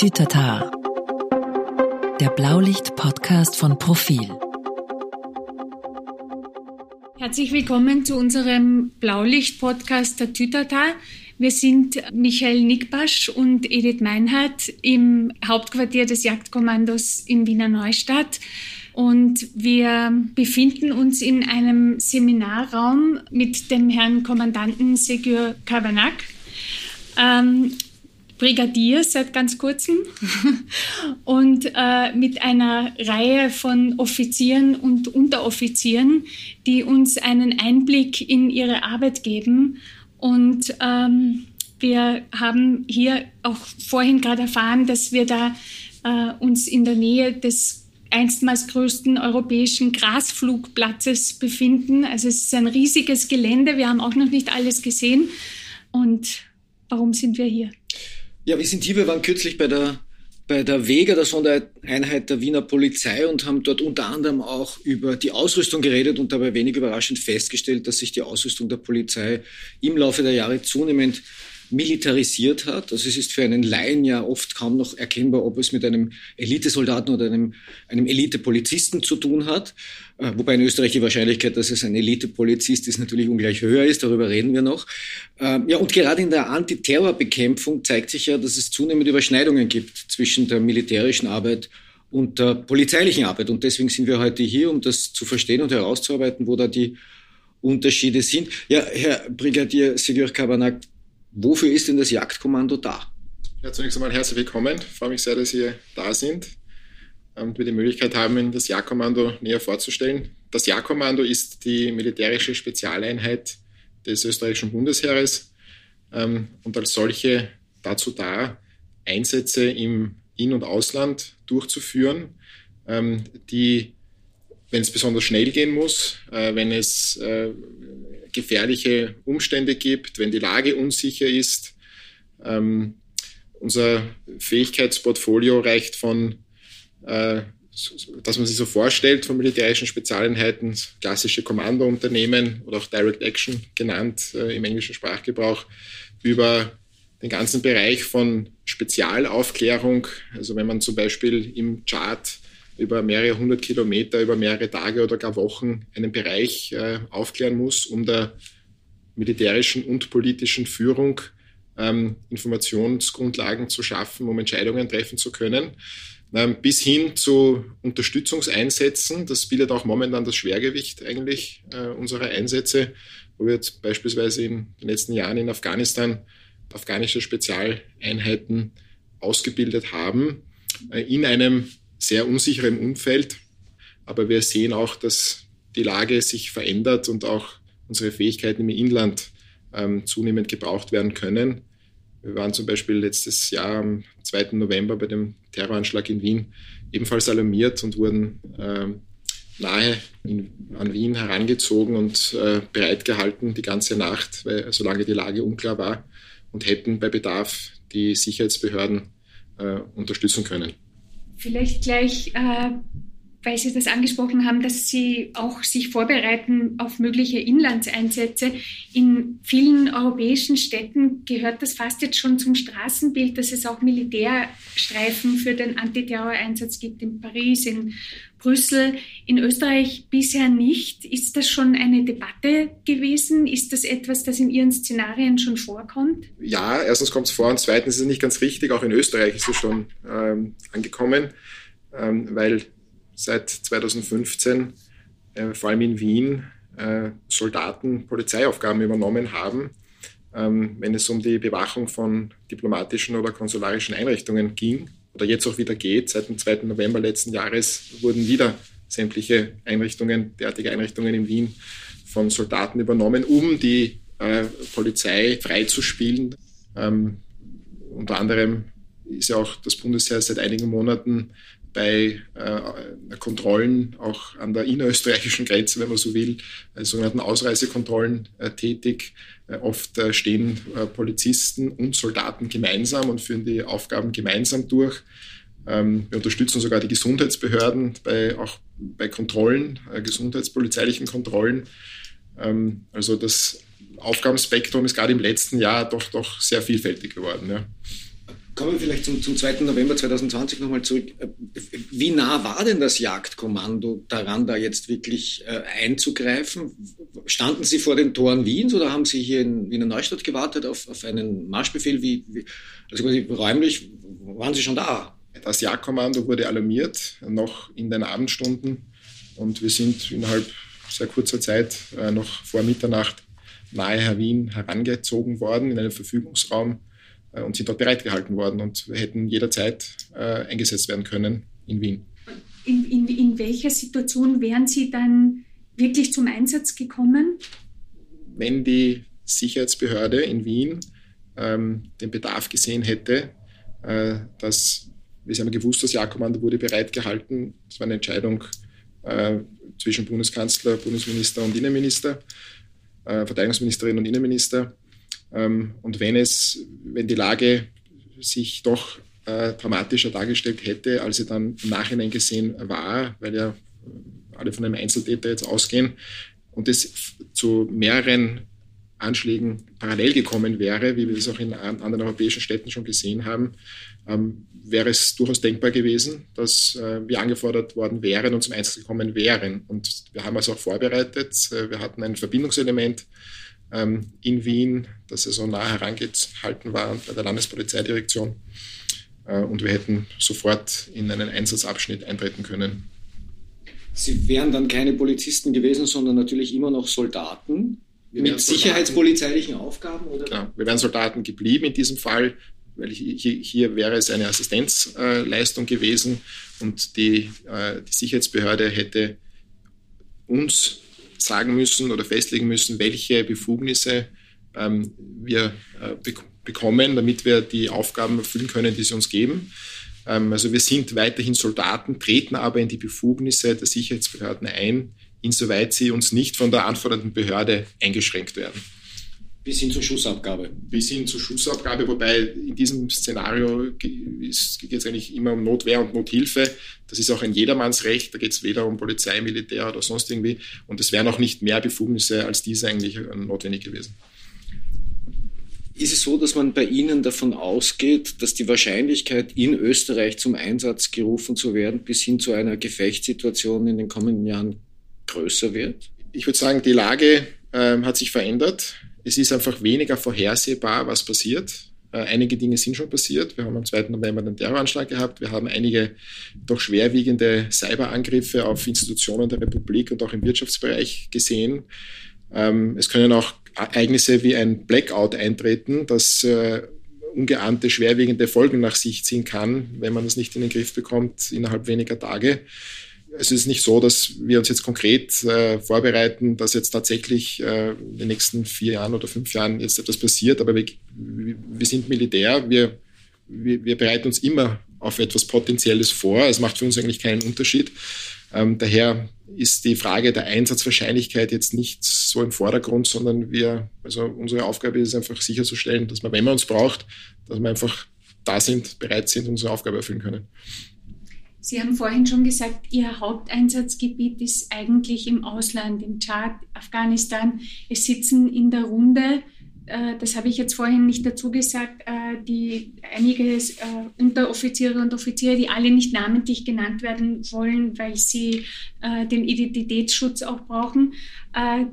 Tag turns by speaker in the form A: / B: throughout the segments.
A: Tatütata. Der Blaulicht-Podcast von Profil.
B: Herzlich willkommen zu unserem Blaulicht-Podcast Tatütata. Wir sind Michael Nickbasch und Edith Meinhardt im Hauptquartier des Jagdkommandos in Wiener Neustadt. Und wir befinden uns in einem Seminarraum mit dem Herrn Kommandanten Segur Kabanak. Ähm, Brigadier seit ganz kurzem und äh, mit einer Reihe von Offizieren und Unteroffizieren, die uns einen Einblick in ihre Arbeit geben. Und ähm, wir haben hier auch vorhin gerade erfahren, dass wir da äh, uns in der Nähe des einstmals größten europäischen Grasflugplatzes befinden. Also es ist ein riesiges Gelände. Wir haben auch noch nicht alles gesehen. Und warum sind wir hier?
C: Ja, wir sind hier, wir waren kürzlich bei der, bei der Vega, der Sondereinheit der Wiener Polizei und haben dort unter anderem auch über die Ausrüstung geredet und dabei wenig überraschend festgestellt, dass sich die Ausrüstung der Polizei im Laufe der Jahre zunehmend militarisiert hat. Also es ist für einen Laien ja oft kaum noch erkennbar, ob es mit einem Elitesoldaten oder einem, einem Elitepolizisten zu tun hat. Äh, wobei in Österreich die Wahrscheinlichkeit, dass es ein Elitepolizist ist, natürlich ungleich höher ist. Darüber reden wir noch. Ähm, ja, und gerade in der Antiterrorbekämpfung zeigt sich ja, dass es zunehmend Überschneidungen gibt zwischen der militärischen Arbeit und der polizeilichen Arbeit. Und deswegen sind wir heute hier, um das zu verstehen und herauszuarbeiten, wo da die Unterschiede sind. Ja, Herr Brigadier Sigur Kabanak, Wofür ist denn das Jagdkommando da?
D: Ja, zunächst einmal herzlich willkommen. Ich freue mich sehr, dass Sie da sind und wir die Möglichkeit haben, Ihnen das Jagdkommando näher vorzustellen. Das Jagdkommando ist die militärische Spezialeinheit des österreichischen Bundesheeres ähm, und als solche dazu da, Einsätze im In- und Ausland durchzuführen, ähm, die, wenn es besonders schnell gehen muss, äh, wenn es äh, gefährliche Umstände gibt, wenn die Lage unsicher ist. Ähm, unser Fähigkeitsportfolio reicht von, äh, dass man sich so vorstellt, von militärischen Spezialeinheiten, klassische Kommandounternehmen oder auch Direct Action genannt äh, im englischen Sprachgebrauch, über den ganzen Bereich von Spezialaufklärung. Also wenn man zum Beispiel im Chart über mehrere hundert Kilometer, über mehrere Tage oder gar Wochen einen Bereich äh, aufklären muss, um der militärischen und politischen Führung ähm, Informationsgrundlagen zu schaffen, um Entscheidungen treffen zu können, ähm, bis hin zu Unterstützungseinsätzen. Das bildet auch momentan das Schwergewicht eigentlich äh, unserer Einsätze, wo wir jetzt beispielsweise in den letzten Jahren in Afghanistan afghanische Spezialeinheiten ausgebildet haben, äh, in einem sehr unsicherem Umfeld. Aber wir sehen auch, dass die Lage sich verändert und auch unsere Fähigkeiten im Inland ähm, zunehmend gebraucht werden können. Wir waren zum Beispiel letztes Jahr am 2. November bei dem Terroranschlag in Wien ebenfalls alarmiert und wurden ähm, nahe in, an Wien herangezogen und äh, bereitgehalten die ganze Nacht, weil, solange die Lage unklar war und hätten bei Bedarf die Sicherheitsbehörden äh, unterstützen können.
B: Vielleicht gleich, äh, weil Sie das angesprochen haben, dass Sie auch sich vorbereiten auf mögliche Inlandseinsätze. In vielen europäischen Städten gehört das fast jetzt schon zum Straßenbild, dass es auch Militärstreifen für den Antiterroreinsatz gibt in Paris, in Brüssel, in Österreich bisher nicht. Ist das schon eine Debatte gewesen? Ist das etwas, das in Ihren Szenarien schon vorkommt?
D: Ja, erstens kommt es vor und zweitens ist es nicht ganz richtig. Auch in Österreich ist es schon ähm, angekommen, ähm, weil seit 2015, äh, vor allem in Wien, äh, Soldaten Polizeiaufgaben übernommen haben, ähm, wenn es um die Bewachung von diplomatischen oder konsularischen Einrichtungen ging oder jetzt auch wieder geht. Seit dem 2. November letzten Jahres wurden wieder sämtliche Einrichtungen, derartige Einrichtungen in Wien von Soldaten übernommen, um die äh, Polizei freizuspielen. Ähm, unter anderem ist ja auch das Bundesheer seit einigen Monaten bei äh, Kontrollen auch an der innerösterreichischen Grenze, wenn man so will, äh, sogenannten Ausreisekontrollen äh, tätig. Äh, oft äh, stehen äh, Polizisten und Soldaten gemeinsam und führen die Aufgaben gemeinsam durch. Ähm, wir unterstützen sogar die Gesundheitsbehörden bei, auch bei Kontrollen, gesundheitspolizeilichen Kontrollen. Ähm, also das Aufgabenspektrum ist gerade im letzten Jahr doch, doch sehr vielfältig geworden. Ja.
C: Kommen wir vielleicht zum, zum 2. November 2020 nochmal zurück. Äh, wie nah war denn das Jagdkommando daran, da jetzt wirklich äh, einzugreifen? Standen Sie vor den Toren Wiens oder haben Sie hier in Wiener Neustadt gewartet auf, auf einen Marschbefehl? Wie, wie, also quasi räumlich waren Sie schon da?
D: Das Jagdkommando wurde alarmiert, noch in den Abendstunden. Und wir sind innerhalb sehr kurzer Zeit, äh, noch vor Mitternacht, nahe Wien herangezogen worden in einen Verfügungsraum und sind dort bereitgehalten worden und hätten jederzeit äh, eingesetzt werden können in Wien.
B: In, in, in welcher Situation wären Sie dann wirklich zum Einsatz gekommen?
D: Wenn die Sicherheitsbehörde in Wien ähm, den Bedarf gesehen hätte, äh, dass, wir haben gewusst, das Jagdkommando wurde bereitgehalten, das war eine Entscheidung äh, zwischen Bundeskanzler, Bundesminister und Innenminister, äh, Verteidigungsministerin und Innenminister. Ähm, und wenn es, wenn die Lage sich doch äh, dramatischer dargestellt hätte, als sie dann im Nachhinein gesehen war, weil ja alle von einem Einzeltäter jetzt ausgehen und es zu mehreren Anschlägen parallel gekommen wäre, wie wir das auch in anderen europäischen Städten schon gesehen haben, ähm, wäre es durchaus denkbar gewesen, dass äh, wir angefordert worden wären und zum Einsatz gekommen wären. Und wir haben es auch vorbereitet. Äh, wir hatten ein Verbindungselement ähm, in Wien, das so nah herangehalten war bei der Landespolizeidirektion. Äh, und wir hätten sofort in einen Einsatzabschnitt eintreten können.
C: Sie wären dann keine Polizisten gewesen, sondern natürlich immer noch Soldaten mit sicherheitspolizeilichen Aufgaben? Oder?
D: Genau, wir wären Soldaten geblieben in diesem Fall, weil hier, hier wäre es eine Assistenzleistung gewesen und die, äh, die Sicherheitsbehörde hätte uns sagen müssen oder festlegen müssen, welche Befugnisse ähm, wir äh, bekommen, damit wir die Aufgaben erfüllen können, die sie uns geben. Ähm, also wir sind weiterhin Soldaten, treten aber in die Befugnisse der Sicherheitsbehörden ein, insoweit sie uns nicht von der anfordernden Behörde eingeschränkt werden.
C: Bis hin zur Schussabgabe.
D: Bis hin zur Schussabgabe, wobei in diesem Szenario geht es eigentlich immer um Notwehr und Nothilfe. Das ist auch ein Jedermannsrecht, da geht es weder um Polizei, Militär oder sonst irgendwie. Und es wären auch nicht mehr Befugnisse als diese eigentlich notwendig gewesen.
C: Ist es so, dass man bei Ihnen davon ausgeht, dass die Wahrscheinlichkeit, in Österreich zum Einsatz gerufen zu werden, bis hin zu einer Gefechtssituation in den kommenden Jahren größer wird?
D: Ich würde sagen, die Lage äh, hat sich verändert. Es ist einfach weniger vorhersehbar, was passiert. Äh, einige Dinge sind schon passiert. Wir haben am 2. November den Terroranschlag gehabt. Wir haben einige doch schwerwiegende Cyberangriffe auf Institutionen der Republik und auch im Wirtschaftsbereich gesehen. Ähm, es können auch Ereignisse wie ein Blackout eintreten, das äh, ungeahnte schwerwiegende Folgen nach sich ziehen kann, wenn man das nicht in den Griff bekommt innerhalb weniger Tage es ist nicht so, dass wir uns jetzt konkret äh, vorbereiten, dass jetzt tatsächlich äh, in den nächsten vier Jahren oder fünf Jahren jetzt etwas passiert, aber wir, wir sind Militär, wir, wir, wir, bereiten uns immer auf etwas Potenzielles vor. Es macht für uns eigentlich keinen Unterschied. Ähm, daher ist die Frage der Einsatzwahrscheinlichkeit jetzt nicht so im Vordergrund, sondern wir, also unsere Aufgabe ist einfach sicherzustellen, dass man, wenn man uns braucht, dass wir einfach da sind, bereit sind, unsere Aufgabe erfüllen können.
B: Sie haben vorhin schon gesagt, Ihr Haupteinsatzgebiet ist eigentlich im Ausland, im Tschad, Afghanistan. Es sitzen in der Runde, äh, das habe ich jetzt vorhin nicht dazu gesagt, äh, die einige äh, Unteroffiziere und Offiziere, die alle nicht namentlich genannt werden wollen, weil sie den Identitätsschutz auch brauchen.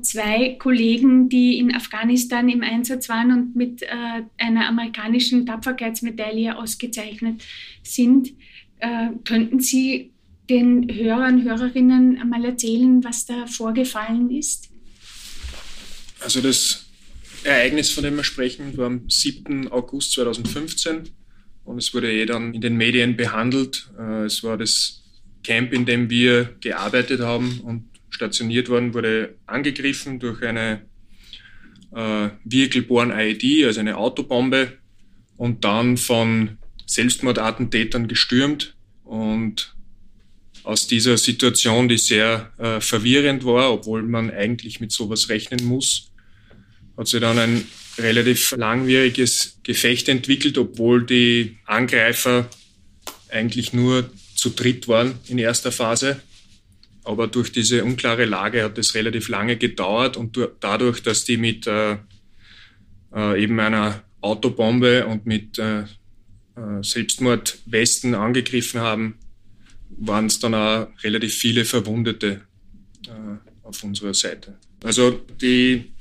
B: Zwei Kollegen, die in Afghanistan im Einsatz waren und mit einer amerikanischen Tapferkeitsmedaille ausgezeichnet sind äh, könnten Sie den Hörern, Hörerinnen einmal erzählen, was da vorgefallen ist?
E: Also das Ereignis, von dem wir sprechen, war am 7. August 2015 und es wurde eh dann in den Medien behandelt. Äh, es war das Camp, in dem wir gearbeitet haben und stationiert worden, wurde angegriffen durch eine äh, Vehicle-Borne IED, also eine Autobombe, und dann von Selbstmordattentätern gestürmt und aus dieser Situation, die sehr äh, verwirrend war, obwohl man eigentlich mit sowas rechnen muss, hat sich dann ein relativ langwieriges Gefecht entwickelt, obwohl die Angreifer eigentlich nur zu dritt waren in erster Phase. Aber durch diese unklare Lage hat es relativ lange gedauert und dadurch, dass die mit äh, äh, eben einer Autobombe und mit äh, Selbstmordwesten angegriffen haben, waren es dann auch relativ viele Verwundete äh, auf unserer Seite. Also die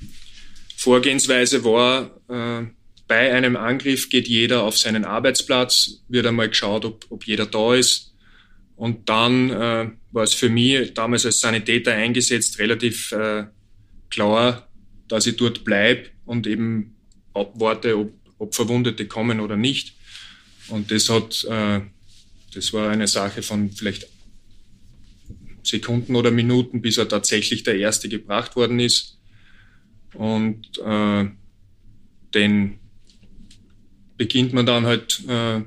E: Vorgehensweise war, äh, bei einem Angriff geht jeder auf seinen Arbeitsplatz, wird einmal geschaut, ob, ob jeder da ist. Und dann äh, war es für mich damals als Sanitäter eingesetzt relativ äh, klar, dass ich dort bleibe und eben abwarte, ob, ob Verwundete kommen oder nicht. Und das hat, äh, das war eine Sache von vielleicht Sekunden oder Minuten, bis er tatsächlich der Erste gebracht worden ist. Und äh, den beginnt man dann halt äh,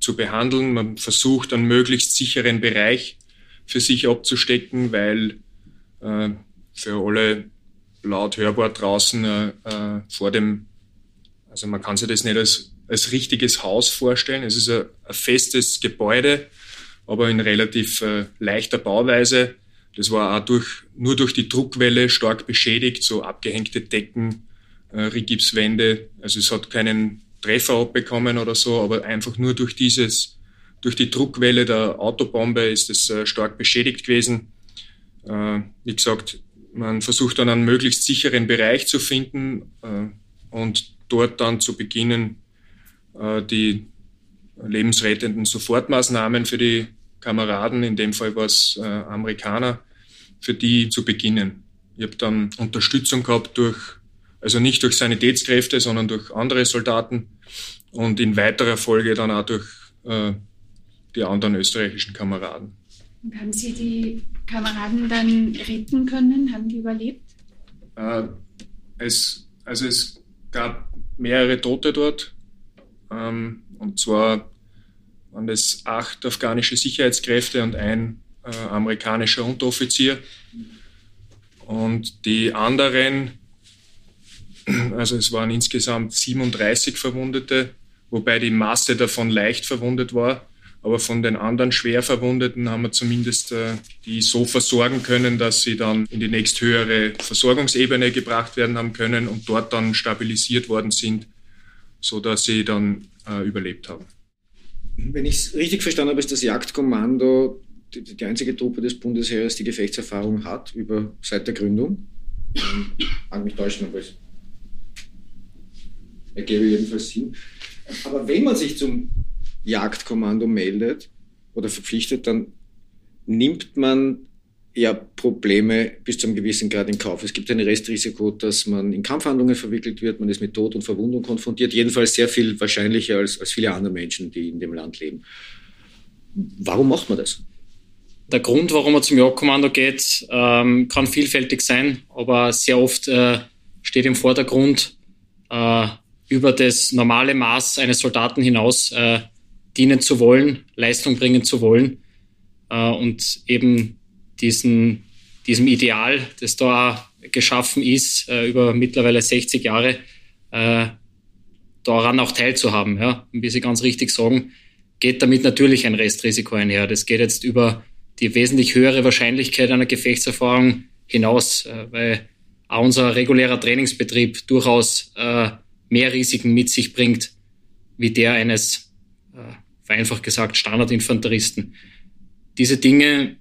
E: zu behandeln. Man versucht einen möglichst sicheren Bereich für sich abzustecken, weil äh, für alle laut hörbar draußen äh, äh, vor dem, also man kann sich das nicht als, als richtiges Haus vorstellen. Es ist ein, ein festes Gebäude, aber in relativ äh, leichter Bauweise. Das war auch durch, nur durch die Druckwelle stark beschädigt, so abgehängte Decken, äh, Rigipswände. Also es hat keinen Treffer abbekommen oder so, aber einfach nur durch dieses, durch die Druckwelle der Autobombe ist es äh, stark beschädigt gewesen. Äh, wie gesagt, man versucht dann einen möglichst sicheren Bereich zu finden äh, und dort dann zu beginnen, die lebensrettenden Sofortmaßnahmen für die Kameraden, in dem Fall war es äh, Amerikaner, für die zu beginnen. Ich habe dann Unterstützung gehabt durch, also nicht durch Sanitätskräfte, sondern durch andere Soldaten, und in weiterer Folge dann auch durch äh, die anderen österreichischen Kameraden.
B: Und haben Sie die Kameraden dann retten können? Haben die überlebt?
E: Äh, es, also es gab mehrere Tote dort. Ähm, und zwar waren es acht afghanische Sicherheitskräfte und ein äh, amerikanischer Unteroffizier. Und die anderen, also es waren insgesamt 37 Verwundete, wobei die Masse davon leicht verwundet war. Aber von den anderen schwer Verwundeten haben wir zumindest äh, die so versorgen können, dass sie dann in die nächsthöhere Versorgungsebene gebracht werden haben können und dort dann stabilisiert worden sind, so dass sie dann äh, überlebt haben.
C: Wenn ich es richtig verstanden habe, ist das Jagdkommando die, die, einzige Truppe des Bundesheeres, die Gefechtserfahrung hat über seit der Gründung. Ich mag mich täuschen, aber es ergebe jedenfalls Sinn. Aber wenn man sich zum Jagdkommando meldet oder verpflichtet, dann nimmt man ja Probleme bis zu einem gewissen Grad in Kauf. Es gibt ein Restrisiko, dass man in Kampfhandlungen verwickelt wird, man ist mit Tod und Verwundung konfrontiert, jedenfalls sehr viel wahrscheinlicher als, als viele andere Menschen, die in dem Land leben. Warum macht man das?
F: Der Grund, warum man zum Jagdkommando geht, ähm, kann vielfältig sein, aber sehr oft äh, steht im Vordergrund, äh, über das normale Maß eines Soldaten hinaus äh, dienen zu wollen, Leistung bringen zu wollen äh, und eben diesen, diesem Ideal, das da geschaffen ist, äh, über mittlerweile 60 Jahre, äh, daran auch teilzuhaben. Ja? Und wie Sie ganz richtig sagen, geht damit natürlich ein Restrisiko einher. Das geht jetzt über die wesentlich höhere Wahrscheinlichkeit einer Gefechtserfahrung hinaus, äh, weil auch unser regulärer Trainingsbetrieb durchaus mehr Risiken mit sich bringt, wie der eines, vereinfacht gesagt, Standardinfanteristen. Diese Dinge,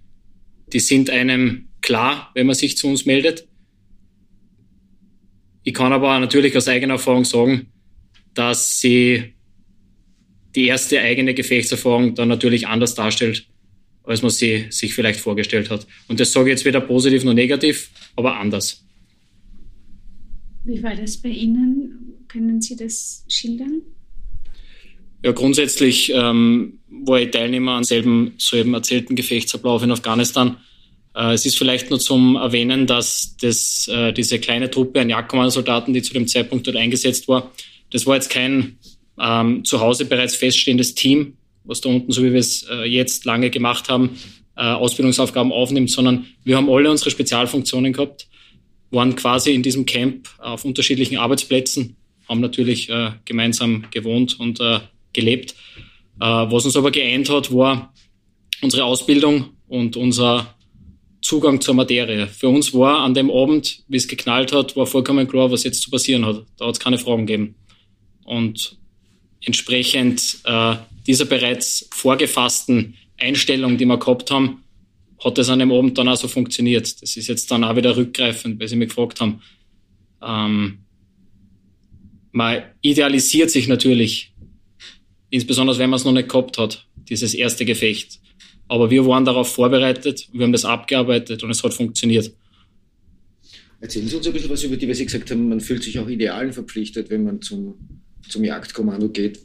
F: die sind einem klar, wenn man sich zu uns meldet. Ich kann aber natürlich aus eigener Erfahrung sagen, dass sie die erste eigene Gefechtserfahrung dann natürlich anders darstellt, als man sie sich vielleicht vorgestellt hat. Und das sage ich jetzt weder positiv noch negativ, aber anders.
B: Wie war das bei Ihnen? Können Sie das schildern?
F: Ja, grundsätzlich ähm, war ich Teilnehmer an selben soeben erzählten Gefechtsablauf in Afghanistan. Äh, es ist vielleicht nur zum Erwähnen, dass das, äh, diese kleine Truppe an Jagdkommandosoldaten, die zu dem Zeitpunkt dort eingesetzt war, das war jetzt kein ähm, zu Hause bereits feststehendes Team, was da unten, so wie wir es äh, jetzt lange gemacht haben, äh, Ausbildungsaufgaben aufnimmt, sondern wir haben alle unsere Spezialfunktionen gehabt, waren quasi in diesem Camp auf unterschiedlichen Arbeitsplätzen haben natürlich äh, gemeinsam gewohnt und äh, gelebt. Äh, was uns aber geeint hat, war unsere Ausbildung und unser Zugang zur Materie. Für uns war an dem Abend, wie es geknallt hat, war vollkommen klar, was jetzt zu passieren hat. Da hat es keine Fragen gegeben. Und entsprechend äh, dieser bereits vorgefassten Einstellung, die wir gehabt haben, hat das an dem Abend dann auch so funktioniert. Das ist jetzt dann auch wieder rückgreifend, weil Sie mich gefragt haben. Ähm, man idealisiert sich natürlich, insbesondere wenn man es noch nicht gehabt hat, dieses erste Gefecht. Aber wir waren darauf vorbereitet, wir haben das abgearbeitet und es hat funktioniert.
C: Erzählen Sie uns ein bisschen was über die, weil Sie gesagt haben, man fühlt sich auch Idealen verpflichtet, wenn man zum, zum Jagdkommando geht.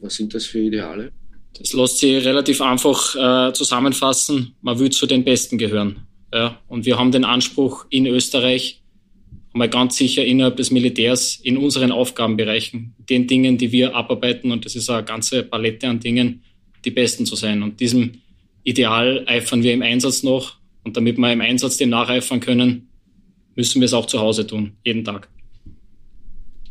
C: Was sind das für Ideale?
F: Das lässt sich relativ einfach äh, zusammenfassen. Man will zu den Besten gehören. Ja? Und wir haben den Anspruch in Österreich, mal ganz sicher innerhalb des Militärs, in unseren Aufgabenbereichen, den Dingen, die wir abarbeiten, und das ist eine ganze Palette an Dingen, die Besten zu sein. Und diesem Ideal eifern wir im Einsatz noch. Und damit wir im Einsatz dem nacheifern können, müssen wir es auch zu Hause tun, jeden Tag.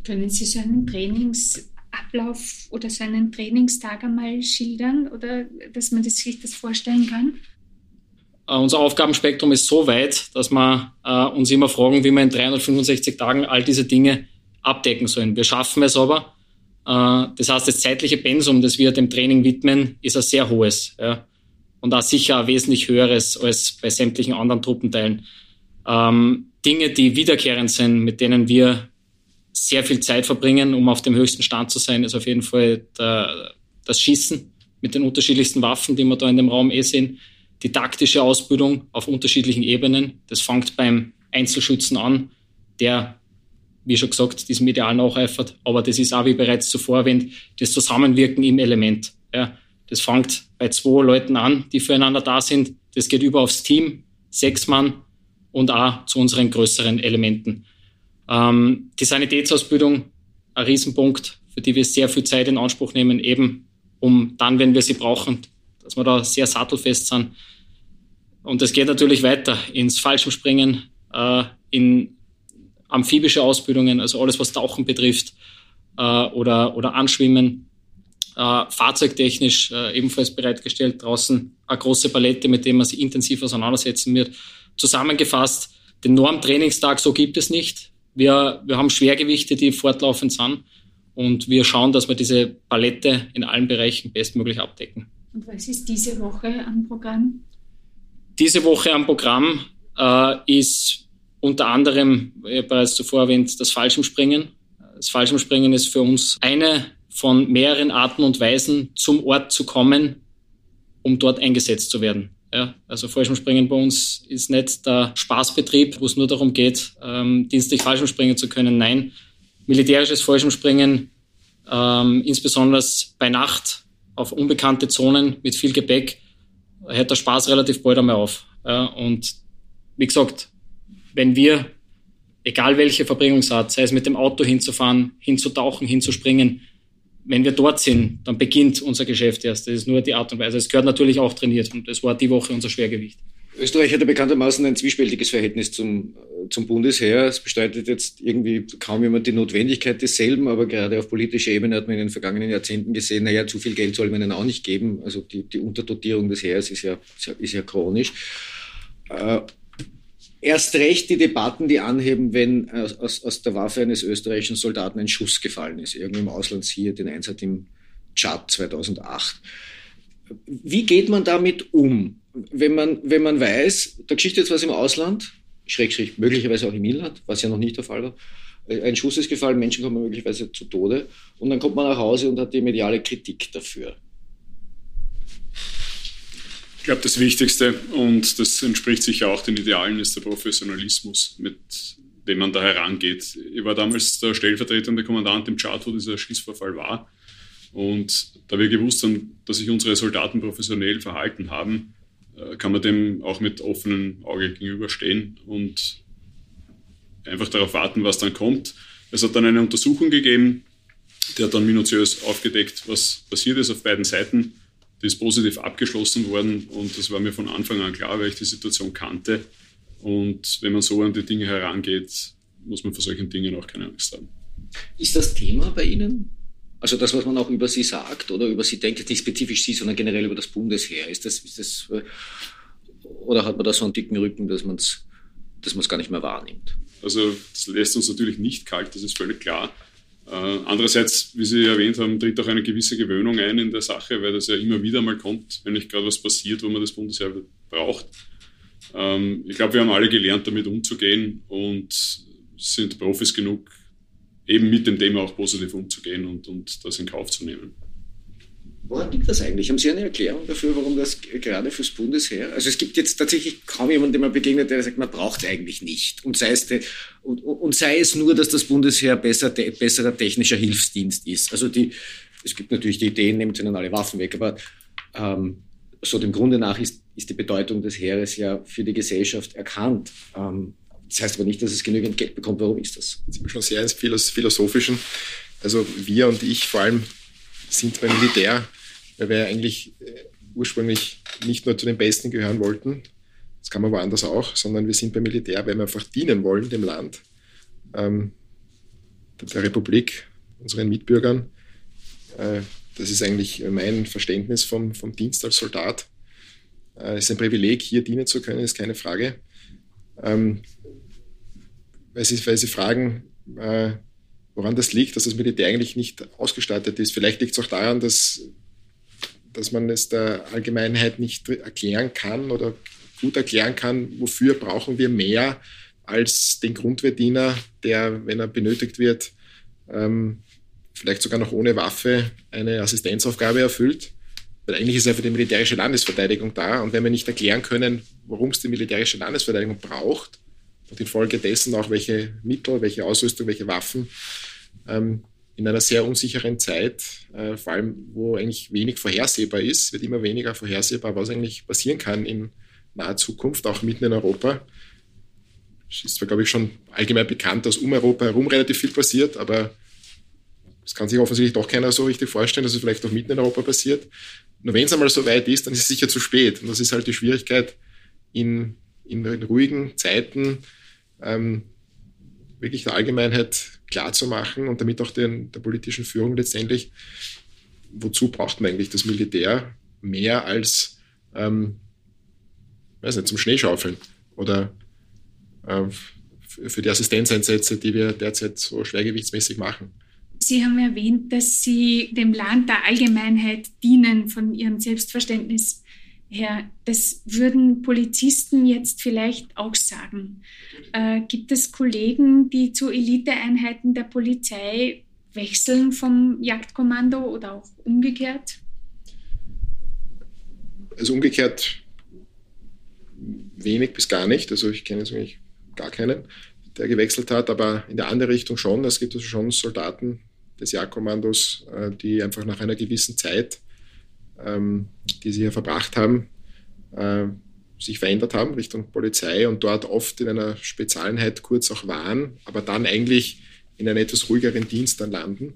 B: Können Sie so einen Trainingsablauf oder so einen Trainingstag einmal schildern oder dass man sich das vorstellen kann?
F: Uh, unser Aufgabenspektrum ist so weit, dass wir uh, uns immer fragen, wie wir in 365 Tagen all diese Dinge abdecken sollen. Wir schaffen es aber. Uh, das heißt, das zeitliche Pensum, das wir dem Training widmen, ist ein sehr hohes. Ja? Und auch sicher ein wesentlich höheres als bei sämtlichen anderen Truppenteilen. Ähm, Dinge, die wiederkehrend sind, mit denen wir sehr viel Zeit verbringen, um auf dem höchsten Stand zu sein, ist auf jeden Fall der, das Schießen mit den unterschiedlichsten Waffen, die wir da in dem Raum eh sehen. Die taktische Ausbildung auf unterschiedlichen Ebenen. Das fängt beim Einzelschützen an, der, wie schon gesagt, diesem Ideal nacheifert. Aber das ist auch, wie bereits zuvor erwähnt, das Zusammenwirken im Element. Ja, das fängt bei zwei Leuten an, die füreinander da sind. Das geht über aufs Team, sechs Mann, und auch zu unseren größeren Elementen. Ähm, die Sanitätsausbildung, ein Riesenpunkt, für die wir sehr viel Zeit in Anspruch nehmen, eben um dann, wenn wir sie brauchen, dass wir da sehr sattelfest sind. Und es geht natürlich weiter ins Fallschirmspringen, äh, in amphibische Ausbildungen, also alles, was Tauchen betrifft äh, oder, oder Anschwimmen. Äh, fahrzeugtechnisch äh, ebenfalls bereitgestellt, draußen eine große Palette, mit der man sich intensiv auseinandersetzen wird. Zusammengefasst, den Normtrainingstag so gibt es nicht. Wir, wir haben Schwergewichte, die fortlaufend sind und wir schauen, dass wir diese Palette in allen Bereichen bestmöglich abdecken.
B: Und was ist diese Woche am Programm?
F: Diese Woche am Programm äh, ist unter anderem, wie bereits zuvor erwähnt, das Fallschirmspringen. Das Fallschirmspringen ist für uns eine von mehreren Arten und Weisen, zum Ort zu kommen, um dort eingesetzt zu werden. Ja, also Fallschirmspringen bei uns ist nicht der Spaßbetrieb, wo es nur darum geht, ähm, dienstlich Fallschirmspringen zu können. Nein, militärisches Fallschirmspringen, ähm, insbesondere bei Nacht auf unbekannte Zonen mit viel Gepäck, hört der Spaß relativ bald einmal auf. Ja, und wie gesagt, wenn wir, egal welche Verbringungsart, sei es mit dem Auto hinzufahren, hinzutauchen, hinzuspringen, wenn wir dort sind, dann beginnt unser Geschäft erst. Das ist nur die Art und Weise. Es gehört natürlich auch trainiert und das war die Woche unser Schwergewicht.
C: Österreich hat ja bekanntermaßen ein zwiespältiges Verhältnis zum, zum Bundesheer. Es bestreitet jetzt irgendwie kaum jemand die Notwendigkeit desselben, aber gerade auf politischer Ebene hat man in den vergangenen Jahrzehnten gesehen, naja, zu viel Geld soll man ihnen auch nicht geben. Also die, die Unterdotierung des Heeres ist ja, ist ja chronisch. Äh, erst recht die Debatten, die anheben, wenn aus, aus der Waffe eines österreichischen Soldaten ein Schuss gefallen ist. Irgendwo im Ausland siehe den Einsatz im Tschad 2008. Wie geht man damit um, wenn man, wenn man weiß, da geschieht jetzt was im Ausland, schräg, schräg, möglicherweise auch im Inland, was ja noch nicht der Fall war, ein Schuss ist gefallen, Menschen kommen möglicherweise zu Tode und dann kommt man nach Hause und hat die mediale Kritik dafür.
G: Ich glaube, das Wichtigste, und das entspricht sicher auch den Idealen, ist der Professionalismus, mit dem man da herangeht. Ich war damals der stellvertretende Kommandant im Chart, wo dieser Schießvorfall war. Und da wir gewusst haben, dass sich unsere Soldaten professionell verhalten haben, äh, kann man dem auch mit offenem Auge gegenüberstehen und einfach darauf warten, was dann kommt. Es hat dann eine Untersuchung gegeben, die hat dann minutiös aufgedeckt, was passiert ist auf beiden Seiten. Die ist positiv abgeschlossen worden und das war mir von Anfang an klar, weil ich die Situation kannte. Und wenn man so an die Dinge herangeht, muss man vor solchen Dingen auch keine Angst haben.
C: Ist das Thema bei Ihnen? Also das, was man auch über Sie sagt oder über Sie denkt, nicht spezifisch Sie, sondern generell über das Bundesheer. Ist das, ist das, äh, oder hat man da so einen dicken Rücken, dass man es dass gar nicht mehr wahrnimmt?
G: Also das lässt uns natürlich nicht kalt, das ist völlig klar. Äh, andererseits, wie Sie erwähnt haben, tritt auch eine gewisse Gewöhnung ein in der Sache, weil das ja immer wieder mal kommt, wenn nicht gerade was passiert, wo man das Bundesheer braucht. Ähm, ich glaube, wir haben alle gelernt, damit umzugehen und sind Profis genug, eben mit dem Thema auch positiv umzugehen und, und das in Kauf zu nehmen.
C: Woran liegt das eigentlich? Haben Sie eine Erklärung dafür, warum das gerade fürs Bundesheer? Also es gibt jetzt tatsächlich kaum jemanden, dem man begegnet, der sagt, man braucht es eigentlich nicht. Und sei, es de, und, und sei es nur, dass das Bundesheer besser, de, besserer technischer Hilfsdienst ist. Also die, es gibt natürlich die Ideen, nehmt ihnen alle Waffen weg, aber ähm, so dem Grunde nach ist, ist die Bedeutung des Heeres ja für die Gesellschaft erkannt. Ähm, das heißt aber nicht, dass es genügend Geld bekommt. Warum ist das?
D: Jetzt sind wir schon sehr ins Philosophischen. Also wir und ich vor allem sind beim Militär, weil wir eigentlich äh, ursprünglich nicht nur zu den Besten gehören wollten, das kann man woanders auch, sondern wir sind beim Militär, weil wir einfach dienen wollen dem Land, ähm, der Republik, unseren Mitbürgern. Äh, das ist eigentlich mein Verständnis vom, vom Dienst als Soldat. Äh, es ist ein Privileg, hier dienen zu können, ist keine Frage. Ähm, weil, Sie, weil Sie fragen, äh, Woran das liegt, dass das Militär eigentlich nicht ausgestattet ist. Vielleicht liegt es auch daran, dass, dass man es der Allgemeinheit nicht erklären kann oder gut erklären kann, wofür brauchen wir mehr als den Grundverdiener, der, wenn er benötigt wird, ähm, vielleicht sogar noch ohne Waffe eine Assistenzaufgabe erfüllt. Weil eigentlich ist ja für die militärische Landesverteidigung da. Und wenn wir nicht erklären können, warum es die militärische Landesverteidigung braucht, und infolgedessen auch welche Mittel, welche Ausrüstung, welche Waffen ähm, in einer sehr unsicheren Zeit, äh, vor allem wo eigentlich wenig vorhersehbar ist, wird immer weniger vorhersehbar, was eigentlich passieren kann in naher Zukunft, auch mitten in Europa. Es ist zwar, glaube ich, schon allgemein bekannt, dass um Europa herum relativ viel passiert, aber das kann sich offensichtlich doch keiner so richtig vorstellen, dass es vielleicht auch mitten in Europa passiert. Nur wenn es einmal so weit ist, dann ist es sicher zu spät. Und das ist halt die Schwierigkeit in, in, in ruhigen Zeiten, ähm, wirklich der Allgemeinheit klarzumachen und damit auch den, der politischen Führung letztendlich, wozu braucht man eigentlich das Militär mehr als ähm, weiß nicht, zum Schneeschaufeln oder äh, für die Assistenzeinsätze, die wir derzeit so schwergewichtsmäßig machen.
B: Sie haben erwähnt, dass Sie dem Land der Allgemeinheit dienen von Ihrem Selbstverständnis her. Das würden Polizisten jetzt vielleicht auch sagen. Äh, gibt es Kollegen, die zu Eliteeinheiten der Polizei wechseln vom Jagdkommando oder auch umgekehrt?
D: Also umgekehrt wenig bis gar nicht. Also ich kenne jetzt eigentlich gar keinen, der gewechselt hat, aber in der andere Richtung schon. Es gibt also schon Soldaten des Jagdkommandos, äh, die einfach nach einer gewissen Zeit ähm, die sie hier verbracht haben, äh, sich verändert haben Richtung Polizei und dort oft in einer Spezialeinheit kurz auch waren, aber dann eigentlich in einem etwas ruhigeren Dienst dann landen,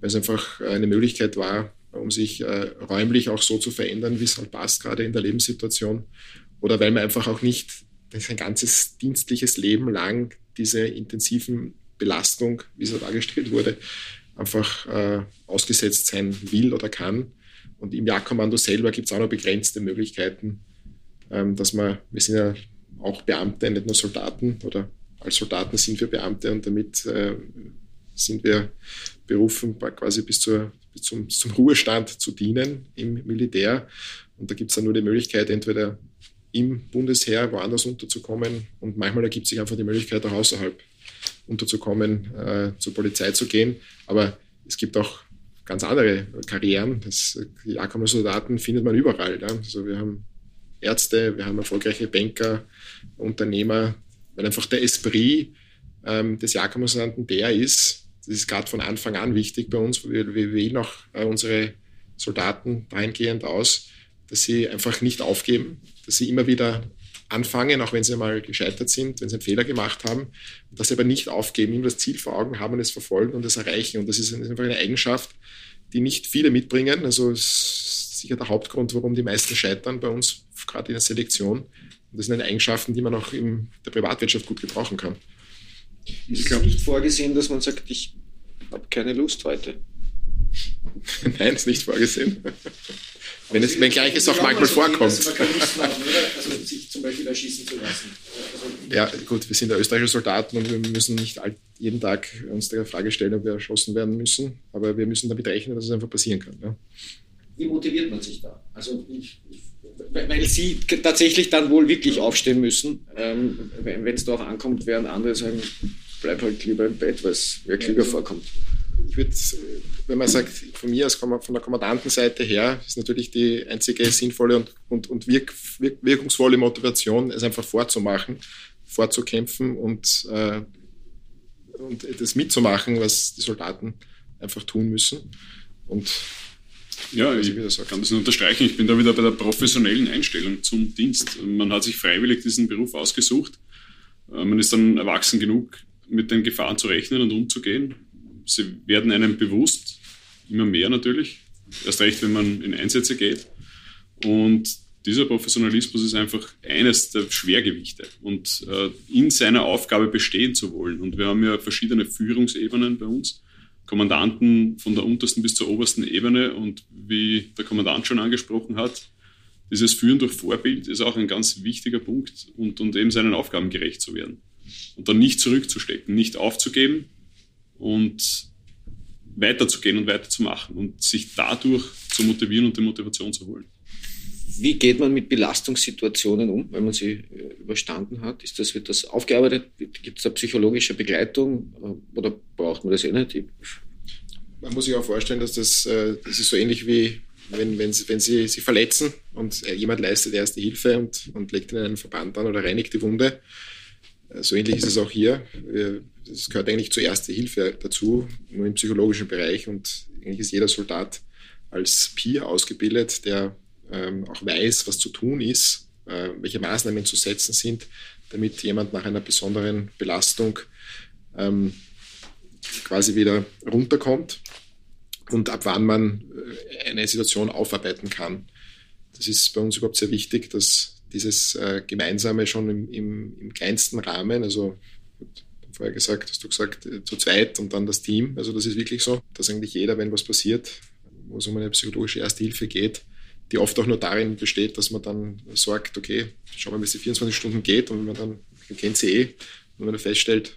D: weil es einfach eine Möglichkeit war, um sich äh, räumlich auch so zu verändern, wie es halt passt, gerade in der Lebenssituation. Oder weil man einfach auch nicht ein ganzes dienstliches Leben lang diese intensiven Belastung, wie es dargestellt wurde, einfach äh, ausgesetzt sein will oder kann. Und im Jagdkommando selber gibt es auch noch begrenzte Möglichkeiten, ähm, dass man, wir sind ja auch Beamte, nicht nur Soldaten oder als Soldaten sind wir Beamte und damit äh, sind wir berufen, quasi bis, zur, bis zum, zum, Ruhestand zu dienen im Militär. Und da gibt es dann nur die Möglichkeit, entweder im Bundesheer woanders unterzukommen und manchmal ergibt sich einfach die Möglichkeit, auch außerhalb unterzukommen, äh, zur Polizei zu gehen. Aber es gibt auch ganz andere Karrieren. Das, die Akkumasoldaten findet man überall. Ja. Also wir haben Ärzte, wir haben erfolgreiche Banker, Unternehmer, weil einfach der Esprit ähm, des Jagdkommandanten der ist, das ist gerade von Anfang an wichtig bei uns. Wir, wir wählen auch äh, unsere Soldaten dahingehend aus, dass sie einfach nicht aufgeben, dass sie immer wieder anfangen, auch wenn sie mal gescheitert sind, wenn sie einen Fehler gemacht haben, dass sie aber nicht aufgeben, immer das Ziel vor Augen haben und es verfolgen und es erreichen. Und das ist einfach eine Eigenschaft, die nicht viele mitbringen. Also ist sicher der Hauptgrund, warum die meisten scheitern bei uns, gerade in der Selektion. Und das sind Eigenschaften, die man auch in der Privatwirtschaft gut gebrauchen kann.
C: Ist es nicht vorgesehen, dass man sagt, ich habe keine Lust heute?
D: Nein, ist nicht vorgesehen. Wenn, es, wenn gleich es auch manchmal vorkommt. Also sich zum Beispiel erschießen zu lassen. Ja, gut, wir sind ja österreichische Soldaten und wir müssen nicht jeden Tag uns der Frage stellen, ob wir erschossen werden müssen. Aber wir müssen damit rechnen, dass es einfach passieren kann. Ja.
C: Wie motiviert man sich da? Also ich, weil sie tatsächlich dann wohl wirklich aufstehen müssen, ähm, wenn es darauf ankommt, während andere sagen, bleib halt lieber im Bett, weil es mir klüger vorkommt.
D: Ich würde, wenn man sagt, von mir aus von der Kommandantenseite her, ist natürlich die einzige sinnvolle und, und, und wirk, wirk, wirkungsvolle Motivation, es einfach vorzumachen, vorzukämpfen und, äh, und das mitzumachen, was die Soldaten einfach tun müssen. Und
G: ja, ich kann das nur unterstreichen. Ich bin da wieder bei der professionellen Einstellung zum Dienst. Man hat sich freiwillig diesen Beruf ausgesucht. Äh, man ist dann erwachsen genug, mit den Gefahren zu rechnen und umzugehen. Sie werden einem bewusst, immer mehr natürlich. Erst recht, wenn man in Einsätze geht. Und dieser Professionalismus ist einfach eines der Schwergewichte und äh, in seiner Aufgabe bestehen zu wollen. Und wir haben ja verschiedene Führungsebenen bei uns. Kommandanten von der untersten bis zur obersten Ebene und wie der Kommandant schon angesprochen hat, dieses Führen durch Vorbild ist auch ein ganz wichtiger Punkt und, und eben seinen Aufgaben gerecht zu werden. Und dann nicht zurückzustecken, nicht aufzugeben und weiterzugehen und weiterzumachen und sich dadurch zu motivieren und die Motivation zu holen.
C: Wie geht man mit Belastungssituationen um, wenn man sie äh, überstanden hat? Ist das, wird das aufgearbeitet? Gibt es da psychologische Begleitung äh, oder braucht man das eh nicht?
D: Man muss sich auch vorstellen, dass das, äh, das ist so ähnlich wie wenn, wenn, sie, wenn sie sich verletzen und jemand leistet erste Hilfe und, und legt ihnen einen Verband an oder reinigt die Wunde. So ähnlich ist es auch hier. Es gehört eigentlich zur Erste Hilfe dazu, nur im psychologischen Bereich. Und eigentlich ist jeder Soldat als Peer ausgebildet, der ähm, auch weiß, was zu tun ist, äh, welche Maßnahmen zu setzen sind, damit jemand nach einer besonderen Belastung ähm, quasi wieder runterkommt und ab wann man äh, eine Situation aufarbeiten kann. Das ist bei uns überhaupt sehr wichtig, dass dieses äh, Gemeinsame schon im, im, im, kleinsten Rahmen, also vorher gesagt, hast du gesagt, äh, zu zweit und dann das Team. Also das ist wirklich so, dass eigentlich jeder, wenn was passiert, wo es um eine psychologische Erste Hilfe geht, die oft auch nur darin besteht, dass man dann sagt, okay, schauen wir wie es die 24 Stunden geht und wenn man dann, man kennt sie eh, und wenn man feststellt,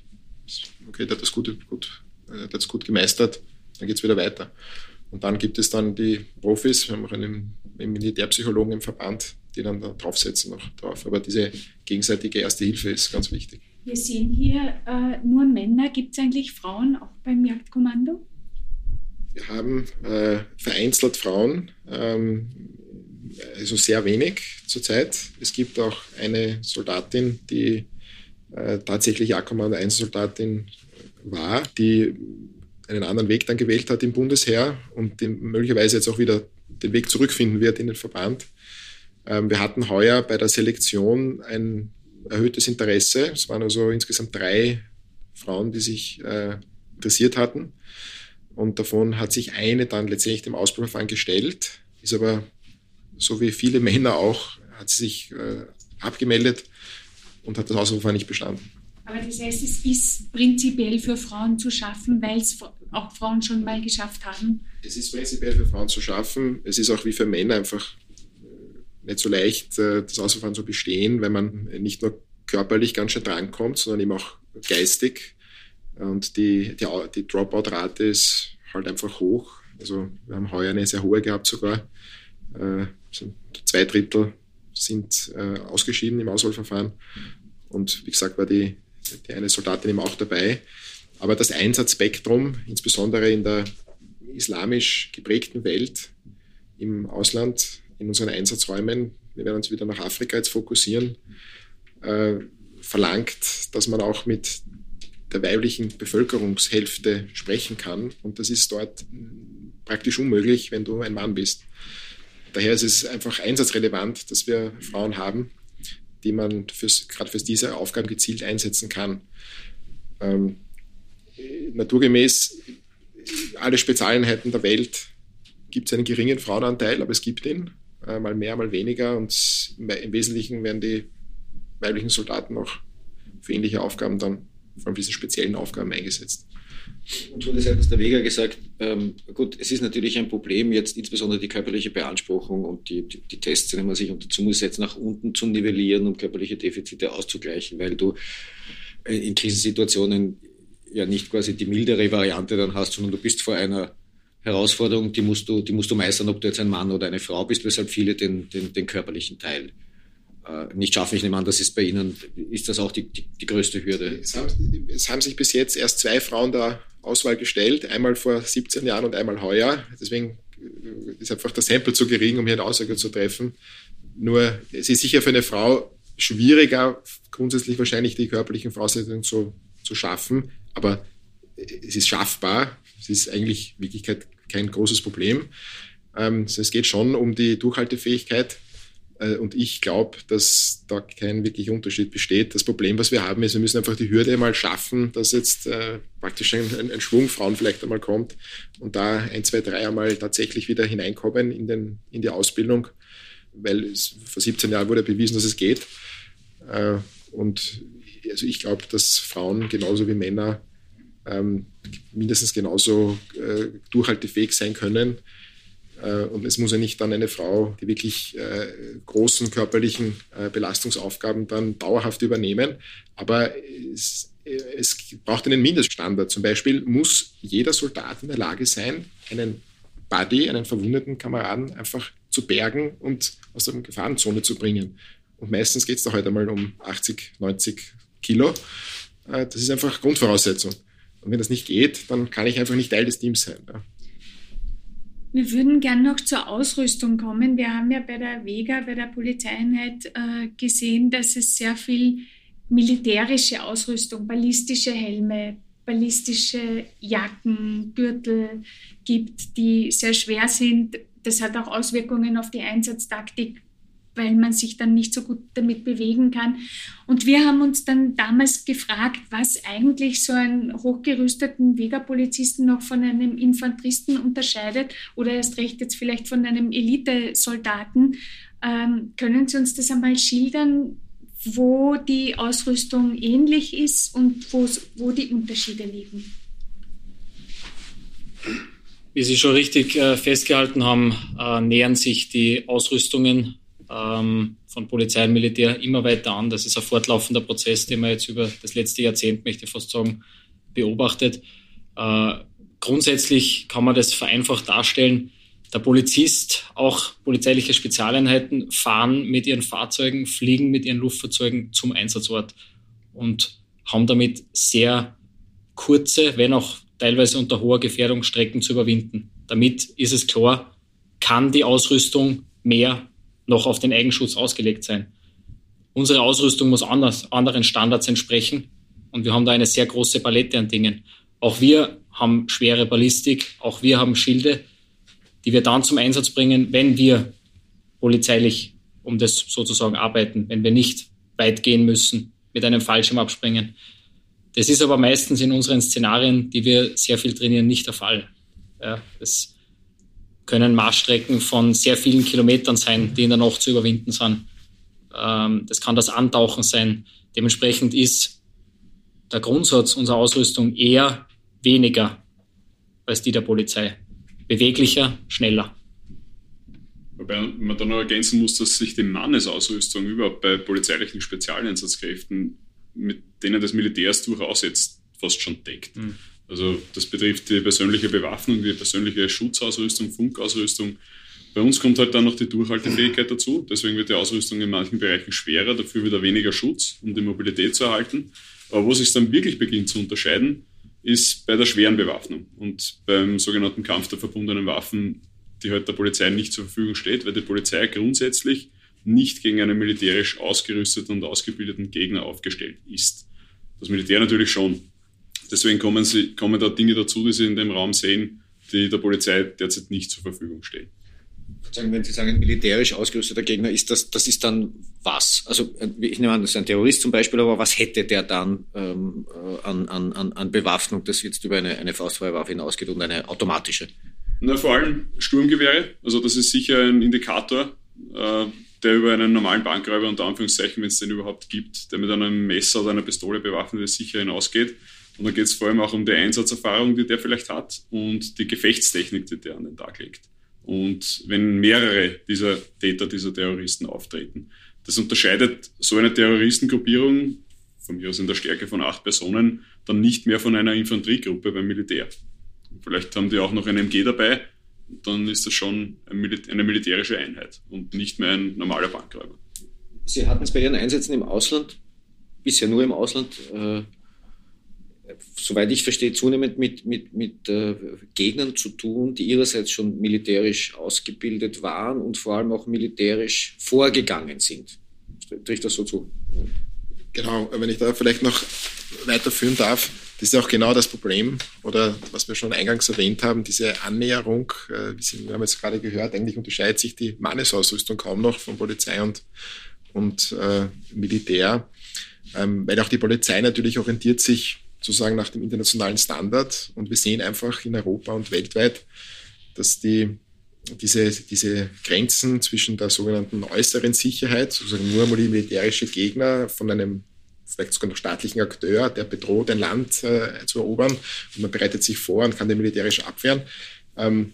D: okay, der hat das gut, gut, der hat gut gemeistert, dann geht es wieder weiter. Und dann gibt es dann die Profis, wir haben auch einen, einen Militärpsychologen im Verband, die dann da draufsetzen noch drauf. Aber diese gegenseitige Erste Hilfe ist ganz wichtig.
B: Wir sehen hier äh, nur Männer. Gibt es eigentlich Frauen auch beim Jagdkommando?
D: Wir haben äh, vereinzelt Frauen, ähm, also sehr wenig zurzeit. Es gibt auch eine Soldatin, die äh, tatsächlich Jagdkommando 1 Soldatin war, die einen anderen Weg dann gewählt hat im Bundesheer und möglicherweise jetzt auch wieder den Weg zurückfinden wird in den Verband. Ähm, wir hatten heuer bei der Selektion ein erhöhtes Interesse. Es waren also insgesamt drei Frauen, die sich äh, interessiert hatten. Und davon hat sich eine dann letztendlich dem Auswahlverfahren gestellt, ist aber so wie viele Männer auch, hat sie sich äh, abgemeldet und hat das Auswahlverfahren nicht bestanden.
B: Aber das heißt, es ist prinzipiell für Frauen zu schaffen, weil es auch Frauen schon mal geschafft haben?
D: Es ist prinzipiell für Frauen zu schaffen. Es ist auch wie für Männer einfach nicht so leicht, äh, das Ausverfahren zu bestehen, weil man nicht nur körperlich ganz schön drankommt, sondern eben auch geistig. Und die, die, die Dropout-Rate ist halt einfach hoch. Also wir haben heuer eine sehr hohe gehabt sogar. Äh, zwei Drittel sind äh, ausgeschieden im Auswahlverfahren. Und wie gesagt, war die, die eine Soldatin eben auch dabei. Aber das Einsatzspektrum, insbesondere in der islamisch geprägten Welt im Ausland, in unseren Einsatzräumen, wir werden uns wieder nach Afrika jetzt fokussieren, äh, verlangt, dass man auch mit der weiblichen Bevölkerungshälfte sprechen kann. Und das ist dort praktisch unmöglich, wenn du ein Mann bist. Daher ist es einfach einsatzrelevant, dass wir Frauen haben, die man fürs, gerade für diese Aufgaben gezielt einsetzen kann. Ähm, naturgemäß, alle Spezialeinheiten der Welt gibt es einen geringen Frauenanteil, aber es gibt ihn äh, mal mehr, mal weniger. Und im Wesentlichen werden die weiblichen Soldaten auch für ähnliche Aufgaben dann, vor allem diese speziellen Aufgaben eingesetzt.
C: Und wurde seitens der Vega gesagt, ähm, gut, es ist natürlich ein Problem, jetzt insbesondere die körperliche Beanspruchung und die, die, die Tests, die man sich unter Zunge setzt, nach unten zu nivellieren, um körperliche Defizite auszugleichen, weil du äh, in Krisensituationen ja nicht quasi die mildere Variante dann hast, sondern du bist vor einer Herausforderung, die musst du, die musst du meistern, ob du jetzt ein Mann oder eine Frau bist, weshalb viele den, den, den körperlichen Teil äh, nicht schaffen. Ich nehme an, das ist bei Ihnen, ist das auch die, die, die größte Hürde?
D: Es haben, es haben, sich bis jetzt erst zwei Frauen der Auswahl gestellt, einmal vor 17 Jahren und einmal heuer. Deswegen äh, ist einfach das Sample zu gering, um hier eine Aussage zu treffen. Nur es ist sicher für eine Frau schwieriger, grundsätzlich wahrscheinlich die körperlichen Voraussetzungen zu, zu schaffen, aber es ist schaffbar. Es ist eigentlich in Wirklichkeit kein großes Problem. Ähm, es geht schon um die Durchhaltefähigkeit. Äh, und ich glaube, dass da kein wirklicher Unterschied besteht. Das Problem, was wir haben, ist, wir müssen einfach die Hürde mal schaffen, dass jetzt äh, praktisch ein, ein, Schwung Frauen vielleicht einmal kommt und da ein, zwei, drei einmal tatsächlich wieder hineinkommen in, den, in die Ausbildung, weil es, vor 17 Jahren wurde bewiesen, dass es geht. Äh, und also ich glaube, dass Frauen genauso wie Männer ähm, mindestens genauso äh, durchhaltefähig sein können. Äh, und es muss ja nicht dann eine Frau, die wirklich äh, großen körperlichen äh, Belastungsaufgaben dann dauerhaft übernehmen. Aber es, es braucht einen Mindeststandard. Zum Beispiel muss jeder Soldat in der Lage sein, einen Buddy, einen verwundeten Kameraden einfach zu bergen und aus der Gefahrenzone zu bringen. Und meistens geht es da heute mal um 80, 90 Kilo. Das ist einfach Grundvoraussetzung. Und wenn das nicht geht, dann kann ich einfach nicht Teil des Teams sein. Ja.
B: Wir würden gern noch zur Ausrüstung kommen. Wir haben ja bei der Vega, bei der Polizeieinheit äh, gesehen, dass es sehr viel militärische Ausrüstung, ballistische Helme, ballistische Jacken, Gürtel gibt, die sehr schwer sind. Das hat auch Auswirkungen auf die Einsatztaktik weil man sich dann nicht so gut damit bewegen kann. Und wir haben uns dann damals gefragt, was eigentlich so einen hochgerüsteten Vega-Polizisten noch von einem Infanteristen unterscheidet oder erst recht jetzt vielleicht von einem Elitesoldaten. Ähm, können Sie uns das einmal schildern, wo die Ausrüstung ähnlich ist und wo die Unterschiede liegen?
F: Wie Sie schon richtig äh, festgehalten haben, äh, nähern sich die Ausrüstungen ähm, von Polizei und Militär immer weiter an. Das ist ein fortlaufender Prozess, den man jetzt über das letzte Jahrzehnt, möchte ich fast sagen, beobachtet. Äh, grundsätzlich kann man das vereinfacht darstellen. Der Polizist, auch polizeiliche Spezialeinheiten, fahren mit ihren Fahrzeugen, fliegen mit ihren Luftfahrzeugen zum Einsatzort und haben damit sehr kurze, wenn auch teilweise unter hoher Gefährdung Strecken zu überwinden. Damit ist es klar, kann die Ausrüstung mehr noch auf den Eigenschutz ausgelegt sein. Unsere Ausrüstung muss anders, anderen Standards entsprechen und wir haben da eine sehr große Palette an Dingen. Auch wir haben schwere Ballistik, auch wir haben Schilde, die wir dann zum Einsatz bringen, wenn wir polizeilich um das sozusagen arbeiten, wenn wir nicht weit gehen müssen, mit einem Fallschirm abspringen. Das ist aber meistens in unseren Szenarien, die wir sehr viel trainieren, nicht der Fall. Ja, das können Marschstrecken von sehr vielen Kilometern sein, die in der Nacht zu überwinden sind. Ähm, das kann das Antauchen sein. Dementsprechend ist der Grundsatz unserer Ausrüstung eher weniger als die der Polizei. Beweglicher, schneller.
G: Wobei man dann noch ergänzen muss, dass sich die Mannesausrüstung überhaupt bei polizeilichen Spezialeinsatzkräften mit denen des Militärs durchaus jetzt fast schon deckt. Mhm. Also das betrifft die persönliche Bewaffnung, die persönliche Schutzausrüstung, Funkausrüstung. Bei uns kommt halt dann noch die Durchhaltefähigkeit dazu. Deswegen wird die Ausrüstung in manchen Bereichen schwerer, dafür wieder weniger Schutz, um die Mobilität zu erhalten. Aber wo es sich dann wirklich beginnt zu unterscheiden, ist bei der schweren Bewaffnung und beim sogenannten Kampf der verbundenen Waffen, die halt der Polizei nicht zur Verfügung steht, weil die Polizei grundsätzlich nicht gegen einen militärisch ausgerüsteten und ausgebildeten Gegner aufgestellt ist. Das Militär natürlich schon. Deswegen kommen, sie, kommen da Dinge dazu, die sie in dem Raum sehen, die der Polizei derzeit nicht zur Verfügung stehen.
C: Wenn Sie sagen, militärisch ausgerüsteter Gegner, ist das, das ist dann was? Also ich nehme an, das ist ein Terrorist zum Beispiel, aber was hätte der dann ähm, äh, an, an, an Bewaffnung, das jetzt über eine, eine faustfreie Waffe hinausgeht und eine automatische?
G: Na, vor allem Sturmgewehre. Also das ist sicher ein Indikator, äh, der über einen normalen Bankräuber unter Anführungszeichen, wenn es den überhaupt gibt, der mit einem Messer oder einer Pistole bewaffnet ist, sicher hinausgeht. Und da geht es vor allem auch um die Einsatzerfahrung, die der vielleicht hat und die Gefechtstechnik, die der an den Tag legt. Und wenn mehrere dieser Täter, dieser Terroristen auftreten, das unterscheidet so eine Terroristengruppierung von mir aus in der Stärke von acht Personen, dann nicht mehr von einer Infanteriegruppe beim Militär. Vielleicht haben die auch noch ein MG dabei, dann ist das schon eine militärische Einheit und nicht mehr ein normaler Bankräuber.
C: Sie hatten es bei Ihren Einsätzen im Ausland, bisher nur im Ausland, äh, soweit ich verstehe, zunehmend mit, mit, mit äh, Gegnern zu tun, die ihrerseits schon militärisch ausgebildet waren und vor allem auch militärisch vorgegangen sind. Trifft das so zu?
D: Genau, wenn ich da vielleicht noch weiterführen darf, das ist auch genau das Problem oder was wir schon eingangs erwähnt haben, diese Annäherung. Äh, wir haben jetzt gerade gehört, eigentlich unterscheidet sich die Mannesausrüstung kaum noch von Polizei und, und äh, Militär, ähm, weil auch die Polizei natürlich orientiert sich sozusagen nach dem internationalen Standard. Und wir sehen einfach in Europa und weltweit, dass die diese, diese Grenzen zwischen der sogenannten äußeren Sicherheit, sozusagen nur mal militärische Gegner von einem vielleicht sogar noch staatlichen Akteur, der bedroht, ein Land äh, zu erobern. Und man bereitet sich vor und kann den militärisch abwehren, ähm,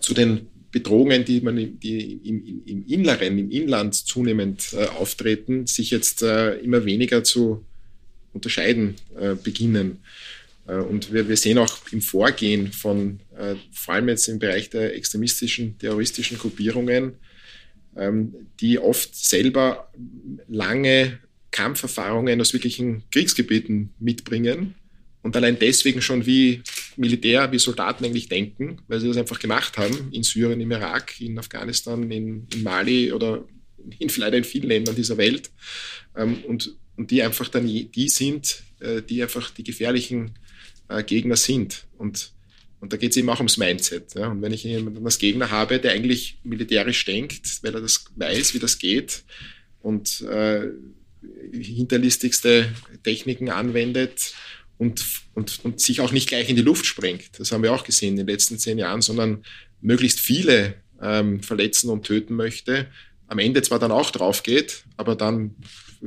D: zu den Bedrohungen, die man die im, im Inneren, im Inland zunehmend äh, auftreten, sich jetzt äh, immer weniger zu unterscheiden äh, beginnen. Äh, und wir, wir sehen auch im Vorgehen von, äh, vor allem jetzt im Bereich der extremistischen, terroristischen Gruppierungen, ähm, die oft selber lange Kampferfahrungen aus wirklichen Kriegsgebieten mitbringen und allein deswegen schon wie Militär, wie Soldaten eigentlich denken, weil sie das einfach gemacht haben in Syrien, im Irak, in Afghanistan, in, in Mali oder in, leider in vielen Ländern dieser Welt ähm, und, und die einfach dann die sind, die einfach die gefährlichen äh, Gegner sind. Und, und da geht es eben auch ums Mindset. Und wenn ich jemanden als Gegner habe, der eigentlich militärisch denkt, weil er das weiß, wie das geht und äh, hinterlistigste Techniken anwendet und, und, und sich auch nicht gleich in die Luft sprengt. Das haben wir auch gesehen in den letzten zehn Jahren, sondern möglichst viele ähm, verletzen und töten möchte. Am Ende zwar dann auch drauf geht, aber dann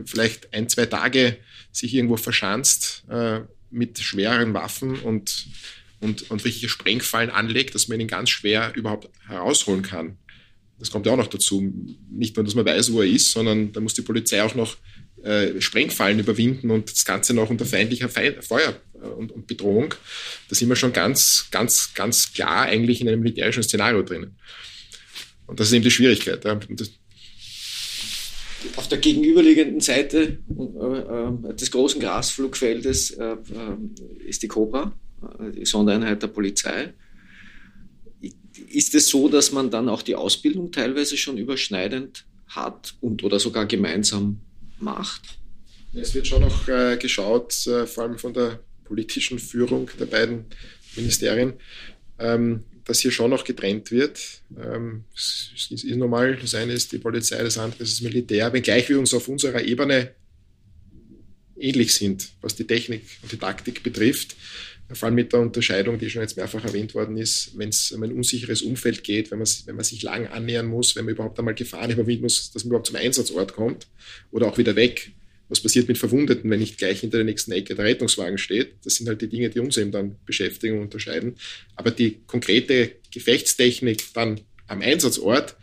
D: vielleicht ein, zwei Tage sich irgendwo verschanzt, äh, mit schweren Waffen und, und, und richtige Sprengfallen anlegt, dass man ihn ganz schwer überhaupt herausholen kann. Das kommt ja auch noch dazu. Nicht nur, dass man weiß, wo er ist, sondern da muss die Polizei auch noch äh, Sprengfallen überwinden und das Ganze noch unter feindlicher Fe Feuer äh, und, und, Bedrohung. Da sind wir schon ganz, ganz, ganz klar eigentlich in einem militärischen Szenario drinnen. Und das ist eben die Schwierigkeit. Ja.
C: Auf der gegenüberliegenden Seite äh, äh, des großen Grasflugfeldes äh, ist die Cobra, die Sondereinheit der Polizei. Ist es so, dass man dann auch die Ausbildung teilweise schon überschneidend hat und oder sogar gemeinsam macht?
D: Es wird schon noch geschaut, vor allem von der politischen Führung der beiden Ministerien, ähm, dass hier schon noch getrennt wird. Ähm, es ist normal, das eine ist die Polizei, das andere ist das Militär, wenngleich wir uns auf unserer Ebene ähnlich sind, was die Technik und die Taktik betrifft. Vor allem mit der Unterscheidung, die schon jetzt mehrfach erwähnt worden ist, wenn es um ein unsicheres Umfeld geht, wenn man, wenn man sich lang annähern muss, wenn man überhaupt einmal Gefahren überwinden muss, dass man überhaupt zum Einsatzort kommt oder auch wieder weg was passiert mit Verwundeten, wenn nicht gleich hinter der nächsten Ecke der Rettungswagen steht? Das sind halt die Dinge, die uns eben dann beschäftigen und unterscheiden. Aber die konkrete Gefechtstechnik dann am Einsatzort,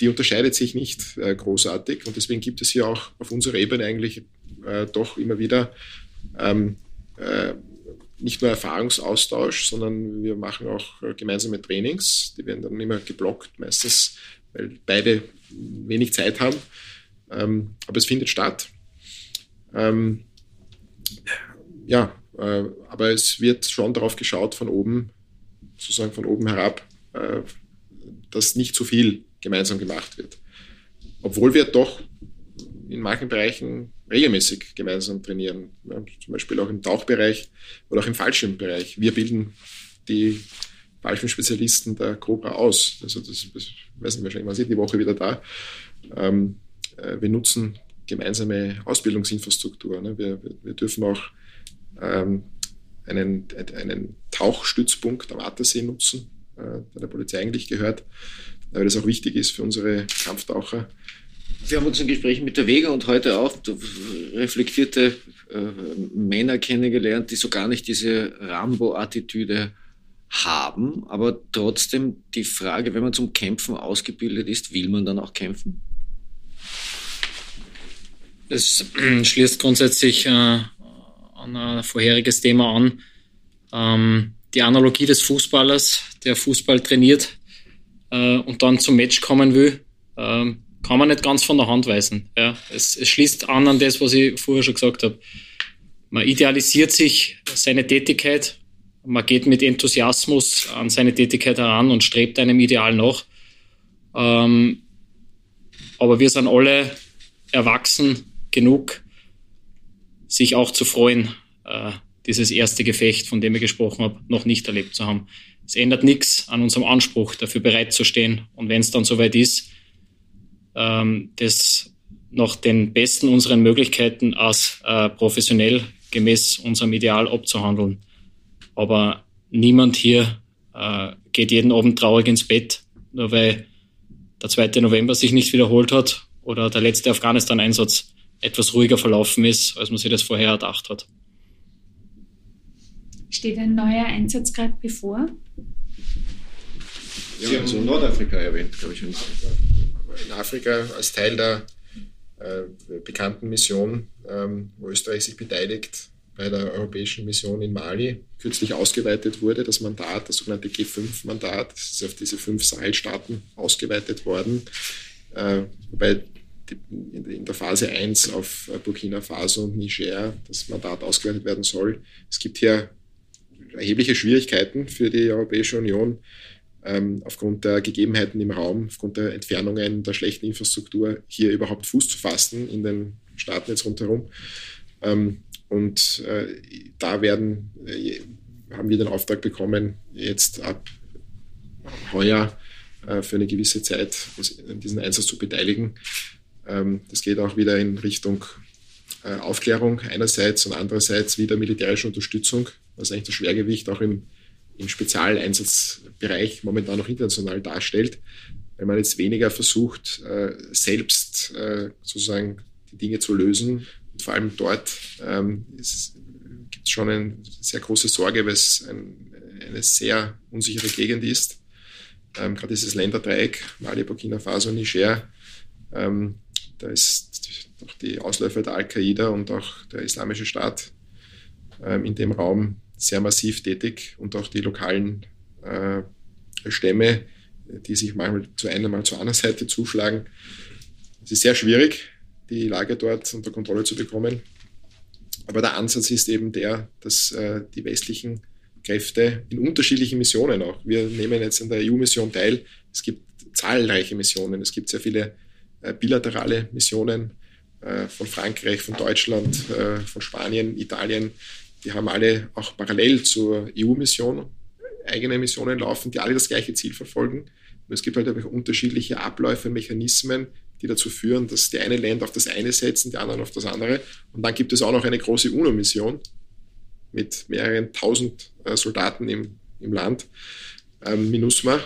D: die unterscheidet sich nicht äh, großartig. Und deswegen gibt es hier auch auf unserer Ebene eigentlich äh, doch immer wieder ähm, äh, nicht nur Erfahrungsaustausch, sondern wir machen auch äh, gemeinsame Trainings. Die werden dann immer geblockt, meistens, weil beide wenig Zeit haben. Ähm, aber es findet statt. Ähm, ja, äh, aber es wird schon darauf geschaut von oben, sozusagen von oben herab, äh, dass nicht zu viel gemeinsam gemacht wird. Obwohl wir doch in manchen Bereichen regelmäßig gemeinsam trainieren, ja, zum Beispiel auch im Tauchbereich oder auch im Fallschirmbereich. Wir bilden die Fallschirmspezialisten der Cobra aus. Also das, das weiß nicht, wahrscheinlich, man sieht die Woche wieder da. Ähm, äh, wir nutzen gemeinsame Ausbildungsinfrastruktur. Ne? Wir, wir, dürfen auch ähm, einen, einen Tauchstützpunkt am Attersee nutzen, äh, der der Polizei eigentlich gehört, weil das auch wichtig ist für unsere Kampftaucher.
C: Wir haben uns in Gesprächen mit der Vega und heute auch reflektierte äh, Männer kennengelernt, die so gar nicht diese Rambo-Attitüde haben, aber trotzdem die Frage, wenn man zum Kämpfen ausgebildet ist, will man dann auch kämpfen?
F: Es schließt grundsätzlich äh, an ein vorheriges Thema an. Ähm, die Analogie des Fußballers, der Fußball trainiert äh, und dann zum Match kommen will, äh, kann man nicht ganz von der Hand weisen. Ja. Es, es schließt an an das, was ich vorher schon gesagt habe. Man idealisiert sich seine Tätigkeit, man geht mit Enthusiasmus an seine Tätigkeit heran und strebt einem Ideal nach. Ähm, aber wir sind alle erwachsen genug, sich auch zu freuen, äh, dieses erste Gefecht, von dem ich gesprochen habe, noch nicht erlebt zu haben. Es ändert nichts an unserem Anspruch, dafür bereit zu stehen. Und wenn es dann soweit ist, ähm, das nach den besten unseren Möglichkeiten als äh, professionell gemäß unserem Ideal abzuhandeln. Aber niemand hier äh, geht jeden Abend traurig ins Bett, nur weil der 2. November sich nicht wiederholt hat oder der letzte Afghanistan-Einsatz etwas ruhiger verlaufen ist, als man sich das vorher erdacht hat.
B: Steht ein neuer Einsatz gerade bevor?
D: Sie haben so Nordafrika erwähnt, glaube ich. In Afrika als Teil der äh, bekannten Mission, ähm, wo Österreich sich beteiligt bei der europäischen Mission in Mali, kürzlich ausgeweitet wurde, das Mandat, das sogenannte G5-Mandat, das ist auf diese fünf Sahelstaaten ausgeweitet worden, äh, wobei in der Phase 1 auf Burkina Faso und Niger das Mandat ausgeweitet werden soll. Es gibt hier erhebliche Schwierigkeiten für die Europäische Union ähm, aufgrund der Gegebenheiten im Raum, aufgrund der Entfernungen, der schlechten Infrastruktur, hier überhaupt Fuß zu fassen in den Staaten jetzt rundherum. Ähm, und äh, da werden, äh, haben wir den Auftrag bekommen, jetzt ab heuer äh, für eine gewisse Zeit diesen Einsatz zu beteiligen. Ähm, das geht auch wieder in Richtung äh, Aufklärung einerseits und andererseits wieder militärische Unterstützung, was eigentlich das Schwergewicht auch im, im Spezialeinsatzbereich momentan noch international darstellt, weil man jetzt weniger versucht, äh, selbst äh, sozusagen die Dinge zu lösen. Und vor allem dort ähm, gibt es schon eine sehr große Sorge, weil es ein, eine sehr unsichere Gegend ist. Ähm, Gerade dieses Länderdreieck, Mali, Burkina Faso, Niger, da ist auch die Ausläufer der Al-Qaida und auch der Islamische Staat ähm, in dem Raum sehr massiv tätig und auch die lokalen äh, Stämme, die sich manchmal zu einer, mal zur anderen Seite zuschlagen. Es ist sehr schwierig, die Lage dort unter Kontrolle zu bekommen. Aber der Ansatz ist eben der, dass äh, die westlichen Kräfte in unterschiedlichen Missionen auch, wir nehmen jetzt an der EU-Mission teil, es gibt zahlreiche Missionen, es gibt sehr viele bilaterale Missionen äh, von Frankreich, von Deutschland, äh, von Spanien, Italien. Die haben alle auch parallel zur EU-Mission eigene Missionen laufen, die alle das gleiche Ziel verfolgen. Und es gibt halt einfach unterschiedliche Abläufe, Mechanismen, die dazu führen, dass die einen Länder auf das eine setzen, die anderen auf das andere. Und dann gibt es auch noch eine große UNO-Mission mit mehreren tausend Soldaten im, im Land, ähm, MINUSMA,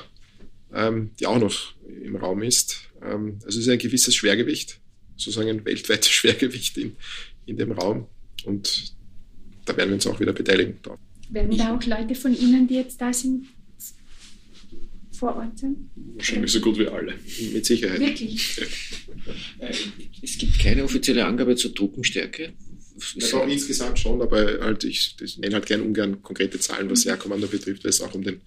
D: ähm, die auch noch im Raum ist. Ähm, also es ist ein gewisses Schwergewicht, sozusagen ein weltweites Schwergewicht in, in dem Raum. Und da werden wir uns auch wieder beteiligen.
B: Werden da auch Leute von Ihnen, die jetzt da sind, vor Ort sein?
G: Wahrscheinlich so gut wie alle.
D: Mit Sicherheit.
B: Wirklich?
C: Äh, es gibt keine offizielle Angabe zur Truppenstärke.
D: Ja, insgesamt schon, aber halt ich, ich nenne halt gern ungern konkrete Zahlen, was Jahrkommando betrifft, weil es auch um den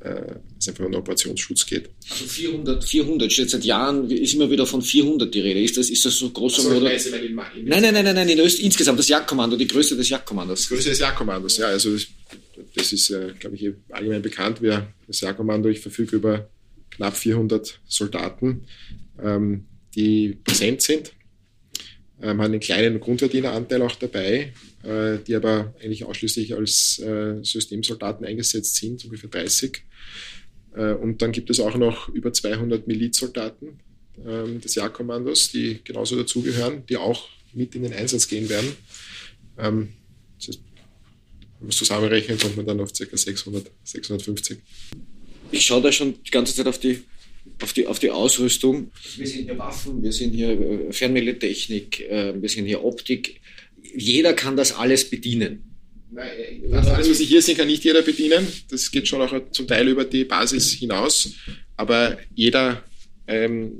D: äh, es einfach um den Operationsschutz geht.
C: Also 400, 400 steht seit Jahren, ist immer wieder von 400 die Rede. Ist das, ist das so großer also, Nein, nein, nein, nein, nein, in Öst, insgesamt das Jagdkommando, die Größe des Jagdkommandos.
D: Die Größe des Jagdkommandos, ja, also das ist, äh, glaube ich, allgemein bekannt. Wir, das Jagdkommando, ich verfüge über knapp 400 Soldaten, ähm, die präsent sind, haben einen kleinen Grundverdieneranteil auch dabei, äh, die aber eigentlich ausschließlich als äh, Systemsoldaten eingesetzt sind, ungefähr 30. Äh, und dann gibt es auch noch über 200 Milizsoldaten ähm, des Jagdkommandos, die genauso dazugehören, die auch mit in den Einsatz gehen werden. Ähm, wenn man es zusammenrechnet, kommt man dann auf ca. 600, 650.
C: Ich schaue da schon die ganze Zeit auf die, auf die, auf die Ausrüstung. Wir sehen hier Waffen, wir sehen hier äh, Fernmeldetechnik, wir sehen hier Optik. Jeder kann das alles bedienen.
D: Nein, das alles, was Sie hier sehen, kann nicht jeder bedienen. Das geht schon auch zum Teil über die Basis hinaus. Aber jeder ähm,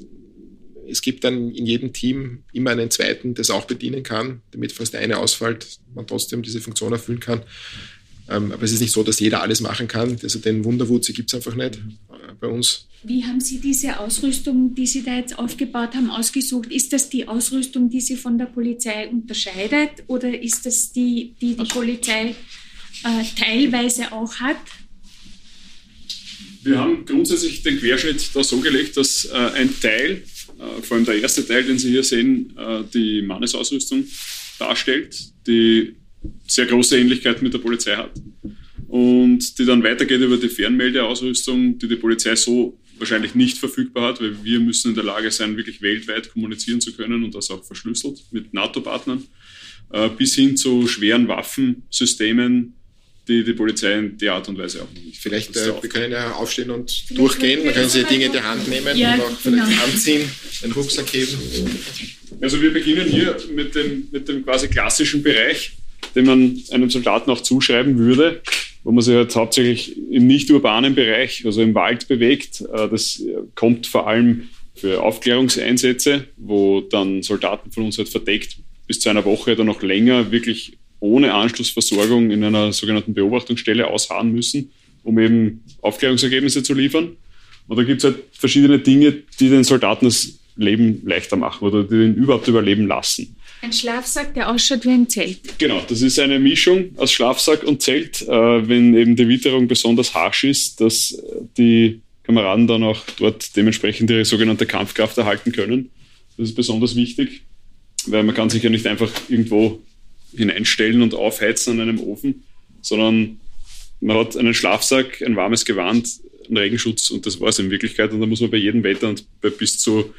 D: es gibt dann in jedem Team immer einen zweiten, der es auch bedienen kann, damit falls der eine ausfällt, man trotzdem diese Funktion erfüllen kann. Ähm, aber es ist nicht so, dass jeder alles machen kann. Also den Wunderwutzi gibt es einfach nicht äh, bei uns.
B: Wie haben Sie diese Ausrüstung, die Sie da jetzt aufgebaut haben, ausgesucht? Ist das die Ausrüstung, die Sie von der Polizei unterscheidet oder ist das die, die die Polizei äh, teilweise auch hat?
G: Wir haben grundsätzlich den Querschnitt da so gelegt, dass äh, ein Teil, äh, vor allem der erste Teil, den Sie hier sehen, äh, die Mannesausrüstung darstellt, die sehr große Ähnlichkeit mit der Polizei hat und die dann weitergeht über die Fernmeldeausrüstung, die die Polizei so wahrscheinlich nicht verfügbar hat, weil wir müssen in der Lage sein, wirklich weltweit kommunizieren zu können und das auch verschlüsselt mit NATO-Partnern, äh, bis hin zu schweren Waffensystemen, die die Polizei in der Art und Weise auch nicht.
D: Vielleicht, äh, wir können ja aufstehen und vielleicht durchgehen, dann können Sie Dinge in die Hand nehmen ja, und auch vielleicht genau. anziehen, den Rucksack heben.
G: Also wir beginnen hier mit dem, mit dem quasi klassischen Bereich, den man einem Soldaten auch zuschreiben würde wo man sich halt hauptsächlich im nicht urbanen Bereich, also im Wald bewegt. Äh, das kommt vor allem für Aufklärungseinsätze, wo dann Soldaten von uns halt verdeckt bis zu einer Woche oder noch länger wirklich ohne Anschlussversorgung in einer sogenannten Beobachtungsstelle ausharren müssen, um eben Aufklärungsergebnisse zu liefern. Und da gibt es halt verschiedene Dinge, die den Soldaten das Leben leichter machen oder die ihn überhaupt überleben lassen.
B: Ein Schlafsack, der ausschaut wie ein Zelt.
G: Genau, das ist eine Mischung aus Schlafsack und Zelt, äh, wenn eben die Witterung besonders harsch ist, dass die Kameraden dann auch dort dementsprechend ihre sogenannte Kampfkraft erhalten können. Das ist besonders wichtig, weil man kann sich ja nicht einfach irgendwo hineinstellen und aufheizen an einem Ofen, sondern man hat einen Schlafsack, ein warmes Gewand, einen Regenschutz und das war es in Wirklichkeit. Und da muss man bei jedem Wetter und bei bis zu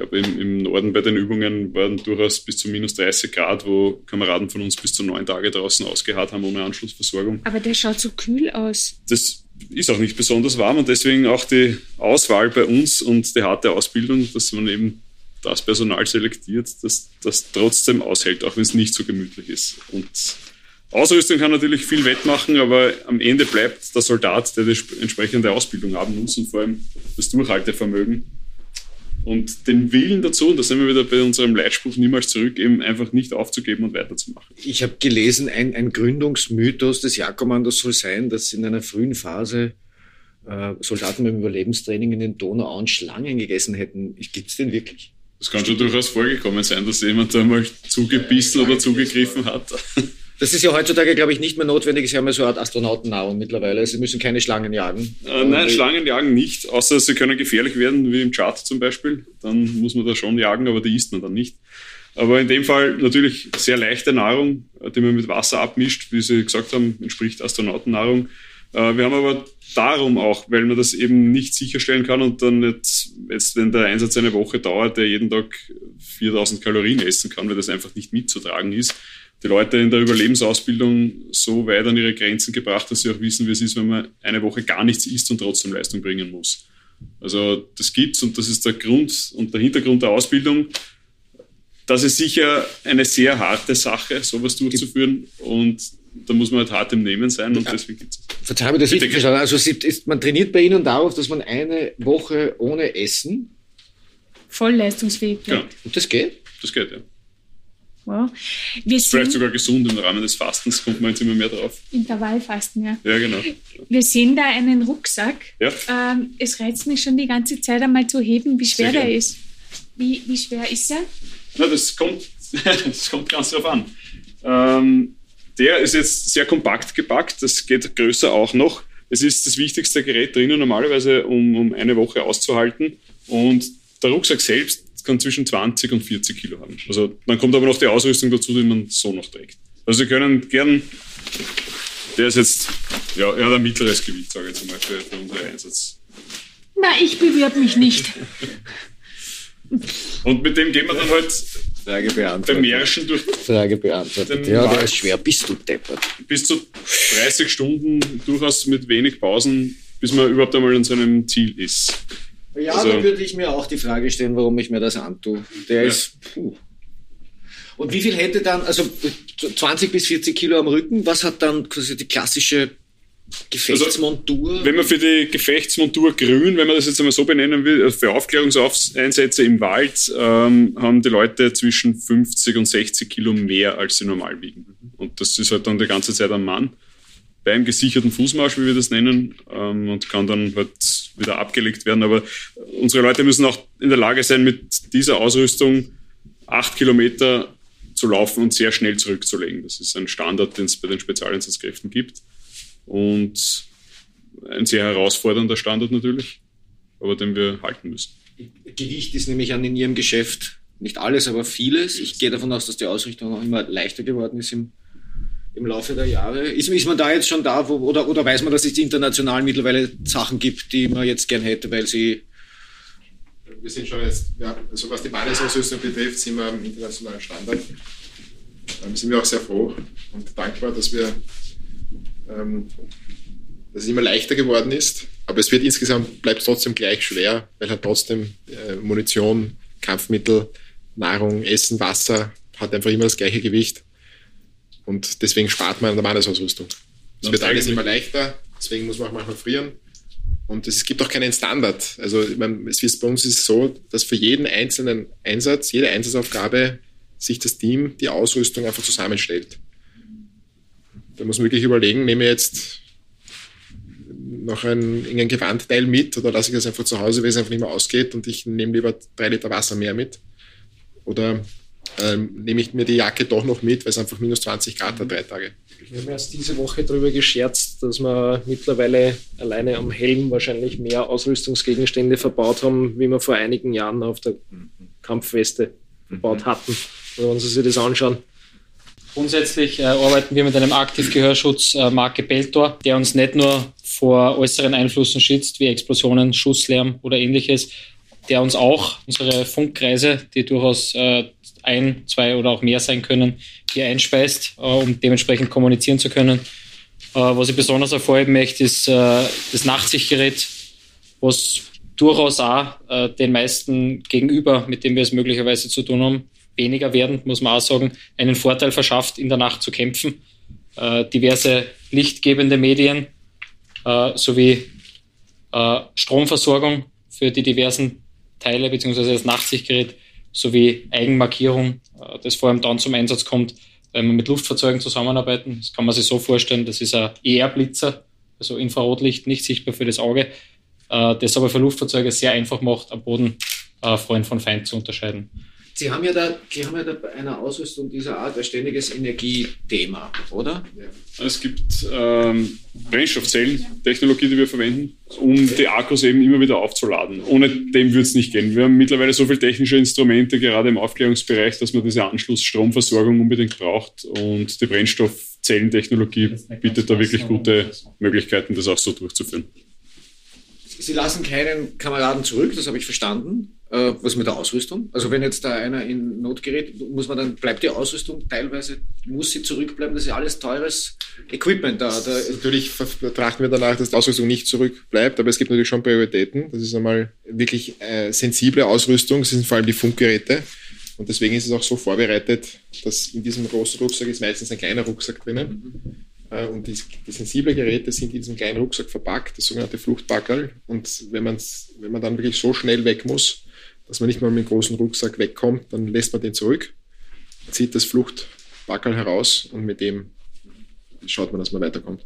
G: glaube, im, im, Norden bei den Übungen waren durchaus bis zu minus 30 Grad, wo Kameraden von uns bis zu neun Tage draußen ausgeharrt haben ohne Anschlussversorgung.
B: Aber der schaut so kühl aus.
G: Das ist auch nicht besonders warm und deswegen auch die Auswahl bei uns und die harte Ausbildung, dass man eben das Personal selektiert, das das trotzdem aushält, auch wenn es nicht so gemütlich ist. Und Ausrüstung kann natürlich viel wettmachen, aber am Ende bleibt der Soldat, der die entsprechende Ausbildung haben muss und vor allem das Durchhaltevermögen und den Willen dazu, und da sind wir wieder bei unserem Leitspruch niemals zurück, eben einfach nicht aufzugeben und weiterzumachen.
C: Ich habe gelesen, ein, ein Gründungsmythos des Jagdkommandos soll sein, dass in einer frühen Phase äh, Soldaten beim Überlebenstraining in den Donauauen Schlangen gegessen hätten. Gibt es den wirklich?
G: Es kann schon durchaus vorgekommen sein, dass jemand da mal zugebissen oder zugegriffen hat.
C: Das ist ja heutzutage, glaube ich, nicht mehr notwendig. Sie haben ja so eine Art Astronautennahrung mittlerweile. Sie müssen keine Schlangen jagen.
G: Äh, nein, Schlangen jagen nicht, außer sie können gefährlich werden, wie im Chart zum Beispiel. Dann muss man da schon jagen, aber die isst man dann nicht. Aber in dem Fall natürlich sehr leichte Nahrung, die man mit Wasser abmischt, wie Sie gesagt haben, entspricht Astronautennahrung. Äh, wir haben aber darum auch, weil man das eben nicht sicherstellen kann und dann jetzt, jetzt wenn der Einsatz eine Woche dauert, der jeden Tag 4000 Kalorien essen kann, weil das einfach nicht mitzutragen ist, die Leute in der Überlebensausbildung so weit an ihre Grenzen gebracht, dass sie auch wissen, wie es ist, wenn man eine Woche gar nichts isst und trotzdem Leistung bringen muss. Also das gibt's und das ist der Grund und der Hintergrund der Ausbildung. Das ist sicher eine sehr harte Sache, sowas durchzuführen und da muss man halt hart im Nehmen sein und ja. deswegen gibt es.
C: Verzeihung, das ist verstanden. Also ist, man trainiert bei Ihnen darauf, dass man eine Woche ohne Essen
B: voll leistungsfähig
C: bleibt. Ja. Und das geht?
G: Das geht, ja.
B: Wow.
G: Vielleicht sogar gesund im Rahmen des Fastens, kommt man jetzt immer mehr drauf.
B: Intervallfasten, ja.
G: Ja, genau.
B: Wir sehen da einen Rucksack.
G: Ja.
B: Ähm, es reizt mich schon die ganze Zeit einmal zu heben, wie schwer der ist. Wie, wie schwer ist er?
G: Na, das kommt, das kommt ganz drauf an. Ähm, der ist jetzt sehr kompakt gepackt, das geht größer auch noch. Es ist das wichtigste Gerät drinnen normalerweise, um, um eine Woche auszuhalten. Und der Rucksack selbst kann zwischen 20 und 40 Kilo haben. Also dann kommt aber noch die Ausrüstung dazu, die man so noch trägt. Also Sie können gern, der ist jetzt, ja, er hat ein mittleres Gewicht, sage ich jetzt mal, für, unseren Einsatz.
B: Na, ich bewirb mich nicht.
G: Und mit dem gehen wir dann halt
C: Frage beantwortet.
G: beim Märschen durch.
C: Frage beantwortet. Ja, der ist schwer. Bist du deppert?
G: Bis zu 30 Stunden durchaus mit wenig Pausen, bis man überhaupt einmal an seinem Ziel ist.
C: Ja, also, dann würde ich mir auch die Frage stellen, warum ich mir das antue. Der ja. ist. Puh. Und wie viel hätte dann, also 20 bis 40 Kilo am Rücken, was hat dann quasi die klassische Gefechtsmontur?
G: Also, wenn man für die Gefechtsmontur grün, wenn man das jetzt einmal so benennen will, also für Aufklärungseinsätze im Wald, ähm, haben die Leute zwischen 50 und 60 Kilo mehr, als sie normal wiegen. Und das ist halt dann die ganze Zeit am Mann beim gesicherten Fußmarsch, wie wir das nennen, ähm, und kann dann halt wieder abgelegt werden. Aber unsere Leute müssen auch in der Lage sein, mit dieser Ausrüstung acht Kilometer zu laufen und sehr schnell zurückzulegen. Das ist ein Standard, den es bei den Spezialeinsatzkräften gibt. Und ein sehr herausfordernder Standard natürlich, aber den wir halten müssen.
C: Gewicht ist nämlich an in Ihrem Geschäft nicht alles, aber vieles. Ich gehe davon aus, dass die Ausrichtung auch immer leichter geworden ist im, im Laufe der Jahre. Ist, ist man da jetzt schon da, wo, oder, oder weiß man, dass es international mittlerweile Sachen gibt, die man jetzt gern hätte, weil sie.
D: Wir sind schon jetzt, ja, also was die Basisausrüstung betrifft, sind wir am internationalen Standard. Ähm, sind wir auch sehr froh und dankbar, dass wir ähm, dass es immer leichter geworden ist. Aber es wird insgesamt, bleibt trotzdem gleich schwer, weil halt trotzdem äh, Munition, Kampfmittel, Nahrung, Essen, Wasser hat einfach immer das gleiche Gewicht. Und deswegen spart man an der Mannesausrüstung. Es wird alles immer leichter, deswegen muss man auch manchmal frieren. Und es gibt auch keinen Standard. Also meine, es ist, bei uns ist es so, dass für jeden einzelnen Einsatz, jede Einsatzaufgabe sich das Team die Ausrüstung einfach zusammenstellt. Da muss man wirklich überlegen, nehme ich jetzt noch ein, irgendein Gewandteil mit oder lasse ich das einfach zu Hause, weil es einfach nicht mehr ausgeht und ich nehme lieber drei Liter Wasser mehr mit. Oder ähm, nehme ich mir die Jacke doch noch mit, weil es einfach minus 20 Grad hat, drei Tage.
H: Wir haben erst diese Woche darüber gescherzt, dass wir mittlerweile alleine am Helm wahrscheinlich mehr Ausrüstungsgegenstände verbaut haben, wie wir vor einigen Jahren auf der Kampfweste verbaut hatten. wenn Sie sich das anschauen,
F: Grundsätzlich äh, arbeiten wir mit einem Aktivgehörschutz äh, Marke Beltor, der uns nicht nur vor äußeren Einflüssen schützt, wie Explosionen, Schusslärm oder ähnliches, der uns auch unsere Funkkreise, die durchaus äh, ein, zwei oder auch mehr sein können, hier einspeist, äh, um dementsprechend kommunizieren zu können. Äh, was ich besonders hervorheben möchte, ist äh, das Nachtsichtgerät, was durchaus auch den meisten gegenüber, mit dem wir es möglicherweise zu tun haben, weniger werden, muss man auch sagen, einen Vorteil verschafft, in der Nacht zu kämpfen. Äh, diverse lichtgebende Medien äh, sowie äh, Stromversorgung für die diversen Teile bzw. das Nachtsichtgerät sowie Eigenmarkierung, äh, das vor allem dann zum Einsatz kommt, wenn wir mit Luftfahrzeugen zusammenarbeiten. Das kann man sich so vorstellen, das ist ein ER-Blitzer, also Infrarotlicht, nicht sichtbar für das Auge, äh, das aber für Luftfahrzeuge sehr einfach macht, am Boden äh, Freund von Feind zu unterscheiden.
C: Sie haben ja da, Sie haben ja da bei einer Ausrüstung dieser Art ein ständiges Energiethema, oder?
G: Ja. Es gibt ähm, Brennstoffzellentechnologie, die wir verwenden, um die Akkus eben immer wieder aufzuladen. Ohne dem würde es nicht gehen. Wir haben mittlerweile so viele technische Instrumente, gerade im Aufklärungsbereich, dass man diese Anschlussstromversorgung unbedingt braucht. Und die Brennstoffzellentechnologie bietet da wirklich gute Möglichkeiten, das auch so durchzuführen.
C: Sie lassen keinen Kameraden zurück, das habe ich verstanden. Äh, was mit der Ausrüstung? Also wenn jetzt da einer in Not gerät, muss man dann, bleibt die Ausrüstung teilweise, muss sie zurückbleiben, das ist ja alles teures Equipment da. da
D: natürlich betrachten wir danach, dass die Ausrüstung nicht zurückbleibt, aber es gibt natürlich schon Prioritäten. Das ist einmal wirklich äh, sensible Ausrüstung, das sind vor allem die Funkgeräte. Und deswegen ist es auch so vorbereitet, dass in diesem großen Rucksack ist meistens ein kleiner Rucksack drinnen. Äh, und die, die sensible Geräte sind in diesem kleinen Rucksack verpackt, das sogenannte Fluchtbackerl. Und wenn, man's, wenn man dann wirklich so schnell weg muss, dass man nicht mal mit dem großen Rucksack wegkommt, dann lässt man den zurück, zieht das Fluchtbackerl heraus und mit dem schaut man, dass man weiterkommt.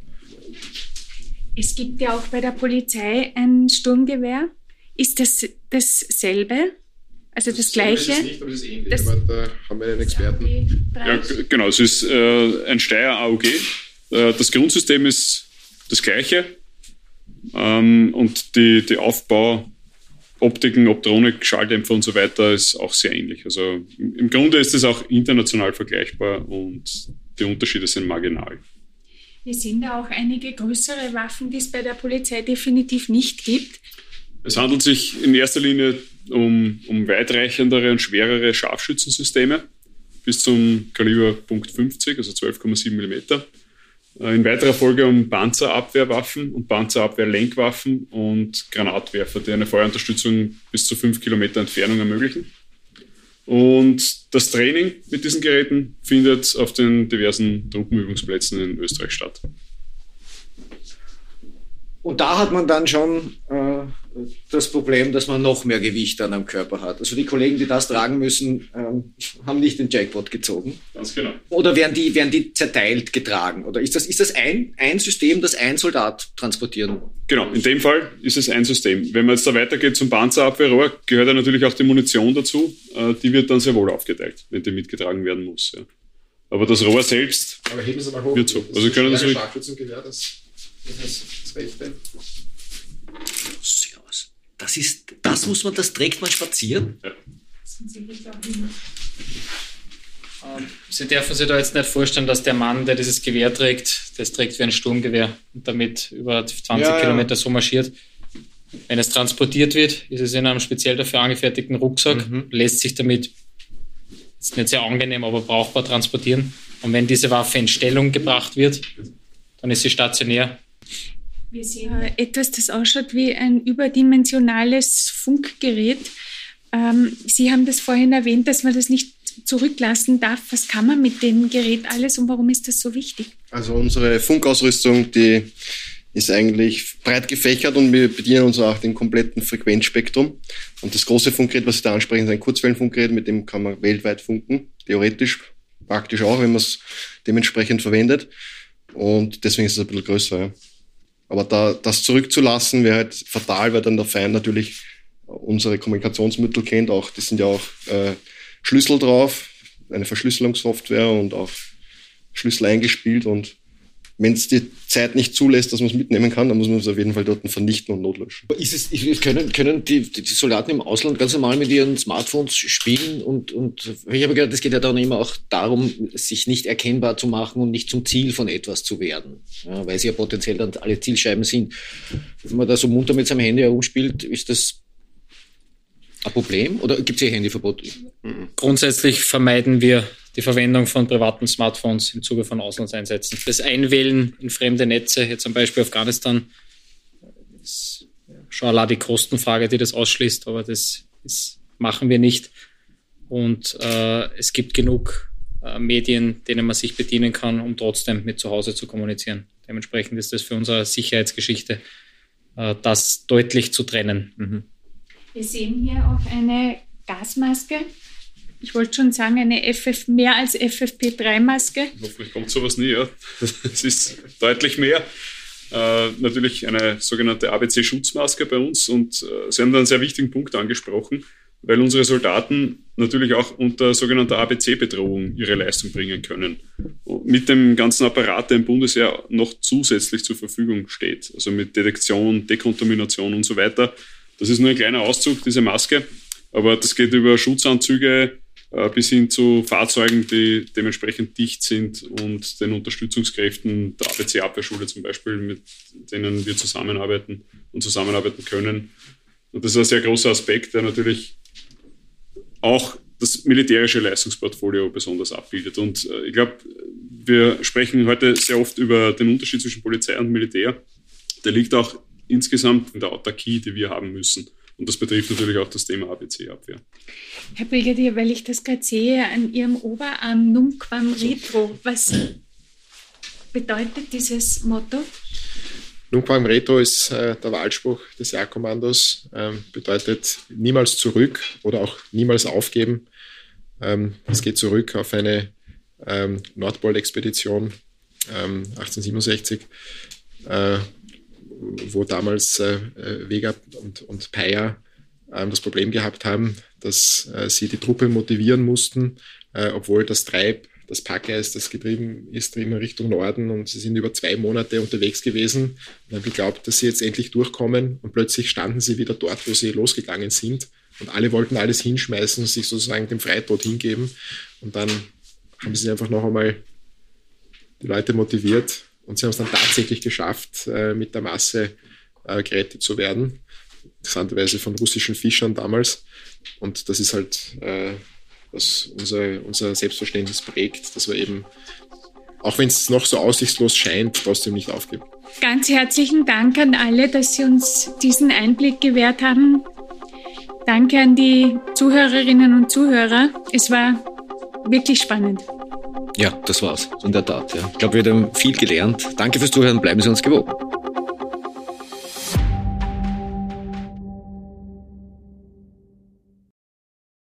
B: Es gibt ja auch bei der Polizei ein Sturmgewehr. Ist das dasselbe? Also das, das Gleiche? Das
D: ist nicht, aber es ist ähnlich. Das aber da haben wir einen Experten.
G: Ja, genau, es ist äh, ein Steyr AUG. Äh, das Grundsystem ist das gleiche ähm, und die, die Aufbau Optiken, Optronik, Schalldämpfer und so weiter ist auch sehr ähnlich. Also im Grunde ist es auch international vergleichbar und die Unterschiede sind marginal.
B: Wir sehen da auch einige größere Waffen, die es bei der Polizei definitiv nicht gibt.
G: Es handelt sich in erster Linie um, um weitreichendere und schwerere Scharfschützensysteme bis zum Kaliber Punkt .50, also 12,7 mm. Äh, in weiterer Folge um Panzerabwehrwaffen und Panzerabwehrlenkwaffen und Granatwerfer, die eine Feuerunterstützung bis zu 5 Kilometer Entfernung ermöglichen. Und das Training mit diesen Geräten findet auf den diversen Truppenübungsplätzen in Österreich statt.
C: Und da hat man dann schon äh, das Problem, dass man noch mehr Gewicht an einem Körper hat. Also die Kollegen, die das tragen müssen, ähm, haben nicht den Jackpot gezogen.
G: Ganz genau.
C: Oder werden die, werden die zerteilt getragen? Oder ist das, ist das ein, ein System, das ein Soldat transportieren?
G: Genau, in dem Fall ist es ein System. Wenn man jetzt da weitergeht zum Panzerabwehrrohr, gehört ja natürlich auch die Munition dazu. Äh, die wird dann sehr wohl aufgeteilt, wenn die mitgetragen werden muss. Ja. Aber das Rohr selbst
D: Aber heben Sie mal hoch.
G: wird so.
D: Das
G: Also
D: ist
G: können
D: ein
G: das.
D: Scharfschützengewehr, das, das.
C: Servus. Ist, das muss man, das trägt man spazieren?
F: Ähm, Sie dürfen sich da jetzt nicht vorstellen, dass der Mann, der dieses Gewehr trägt, das trägt wie ein Sturmgewehr und damit über 20
C: Ja, ja.
F: Kilometer so marschiert. Wenn es transportiert wird, ist es in einem speziell dafür angefertigten Rucksack,
C: Mhm.
F: lässt sich damit ist nicht sehr angenehm, aber brauchbar transportieren. Und wenn diese Waffe in Stellung gebracht wird, dann ist sie stationär.
B: Wir sehen äh, etwas, das ausschaut wie ein überdimensionales Funkgerät. Ähm, Sie haben das vorhin erwähnt, dass man das nicht zurücklassen darf. Was kann man mit dem Gerät alles und warum ist das so wichtig?
I: Also unsere Funkausrüstung, die ist eigentlich breit gefächert und wir bedienen uns auch den kompletten Frequenzspektrum. Und das große Funkgerät, was Sie da ansprechen, ist ein Kurzwellenfunkgerät, mit dem kann man weltweit funken. Theoretisch, praktisch auch, wenn man es dementsprechend verwendet. Und deswegen ist es ein bisschen größer. Ja. Aber da, das zurückzulassen wäre halt fatal, weil dann der Feind natürlich unsere Kommunikationsmittel kennt. Auch, das sind ja auch äh, Schlüssel drauf, eine Verschlüsselungssoftware und auch Schlüssel eingespielt. Und wenn es die Zeit nicht zulässt, dass man es mitnehmen kann, dann muss man es auf jeden Fall dort vernichten und notlöschen.
C: Ist es, ich- können, können die, die Soldaten im Ausland ganz normal mit ihren Smartphones spielen und, und ich habe gehört, es geht ja dann immer auch darum, sich nicht erkennbar zu machen und nicht zum Ziel von etwas zu werden, ja, weil sie ja potenziell dann alle Zielscheiben sind. Wenn man da so munter mit seinem Handy herumspielt, ist das ein Problem oder gibt es hier Handyverbot?
F: Grundsätzlich vermeiden wir die Verwendung von privaten Smartphones im Zuge von Auslandseinsätzen. Das Einwählen in fremde Netze, jetzt zum Beispiel Afghanistan, ist schon allein die Kostenfrage, die das ausschließt, aber das ist, machen wir nicht. Und äh, es gibt genug äh, Medien, denen man sich bedienen kann, um trotzdem mit zu Hause zu kommunizieren. Dementsprechend ist das für unsere Sicherheitsgeschichte, äh, das deutlich zu trennen.
B: Wir sehen hier auch eine Gasmaske. Ich wollte schon sagen, eine FF, mehr als FFP3-Maske.
G: Hoffentlich kommt sowas nie, ja. Es ist deutlich mehr. Äh, natürlich eine sogenannte ABC-Schutzmaske bei uns und äh, Sie haben da einen sehr wichtigen Punkt angesprochen, weil unsere Soldaten natürlich auch unter sogenannter ABC-Bedrohung ihre Leistung bringen können. Mit dem ganzen Apparat, der im Bundesheer noch zusätzlich zur Verfügung steht, also mit Detektion, Dekontamination und so weiter. Das ist nur ein kleiner Auszug, diese Maske, aber das geht über Schutzanzüge, äh, bis hin zu Fahrzeugen, die dementsprechend dicht sind und den Unterstützungskräften der ABC-Abwehrschule zum Beispiel, mit denen wir zusammenarbeiten und zusammenarbeiten können. Und das ist ein sehr großer Aspekt, der natürlich auch das militärische Leistungsportfolio besonders abbildet. Und äh, ich glaube, wir sprechen heute sehr oft über den Unterschied zwischen Polizei und Militär. Der liegt auch insgesamt in der Autarkie, die wir haben müssen. Und das betrifft natürlich auch das Thema ABC-Abwehr.
B: Herr Brigadier, weil ich das gerade sehe, an Ihrem Oberarm Numquam Retro. Was bedeutet dieses Motto?
D: Nunquam Retro ist äh, der Wahlspruch des Jagdkommandos, ähm, bedeutet niemals zurück oder auch niemals aufgeben. Ähm, es geht zurück auf eine ähm, Nordpol-Expedition ähm, 1867, äh, wo damals äh, äh, Vega und, und Peyer ähm, das Problem gehabt haben, dass äh, sie die Truppe motivieren mussten, äh, obwohl das Treib, das Packeis, das getrieben ist, immer Richtung Norden und sie sind über zwei Monate unterwegs gewesen und haben geglaubt, dass sie jetzt endlich durchkommen und plötzlich standen sie wieder dort, wo sie losgegangen sind und alle wollten alles hinschmeißen und sich sozusagen dem Freitod hingeben und dann haben sie einfach noch einmal die Leute motiviert und sie haben es dann tatsächlich geschafft, äh, mit der Masse äh, gerettet zu werden. Interessanterweise von russischen Fischern damals. Und das ist halt, äh, was unser, unser Selbstverständnis prägt, dass wir eben, auch wenn es noch so aussichtslos scheint, trotzdem nicht aufgeben.
B: Ganz herzlichen Dank an alle, dass Sie uns diesen Einblick gewährt haben. Danke an die Zuhörerinnen und Zuhörer. Es war wirklich spannend.
C: Ja, das war's. In der Tat. Ja. Ich glaube, wir haben viel gelernt. Danke fürs Zuhören. Bleiben Sie uns gewogen.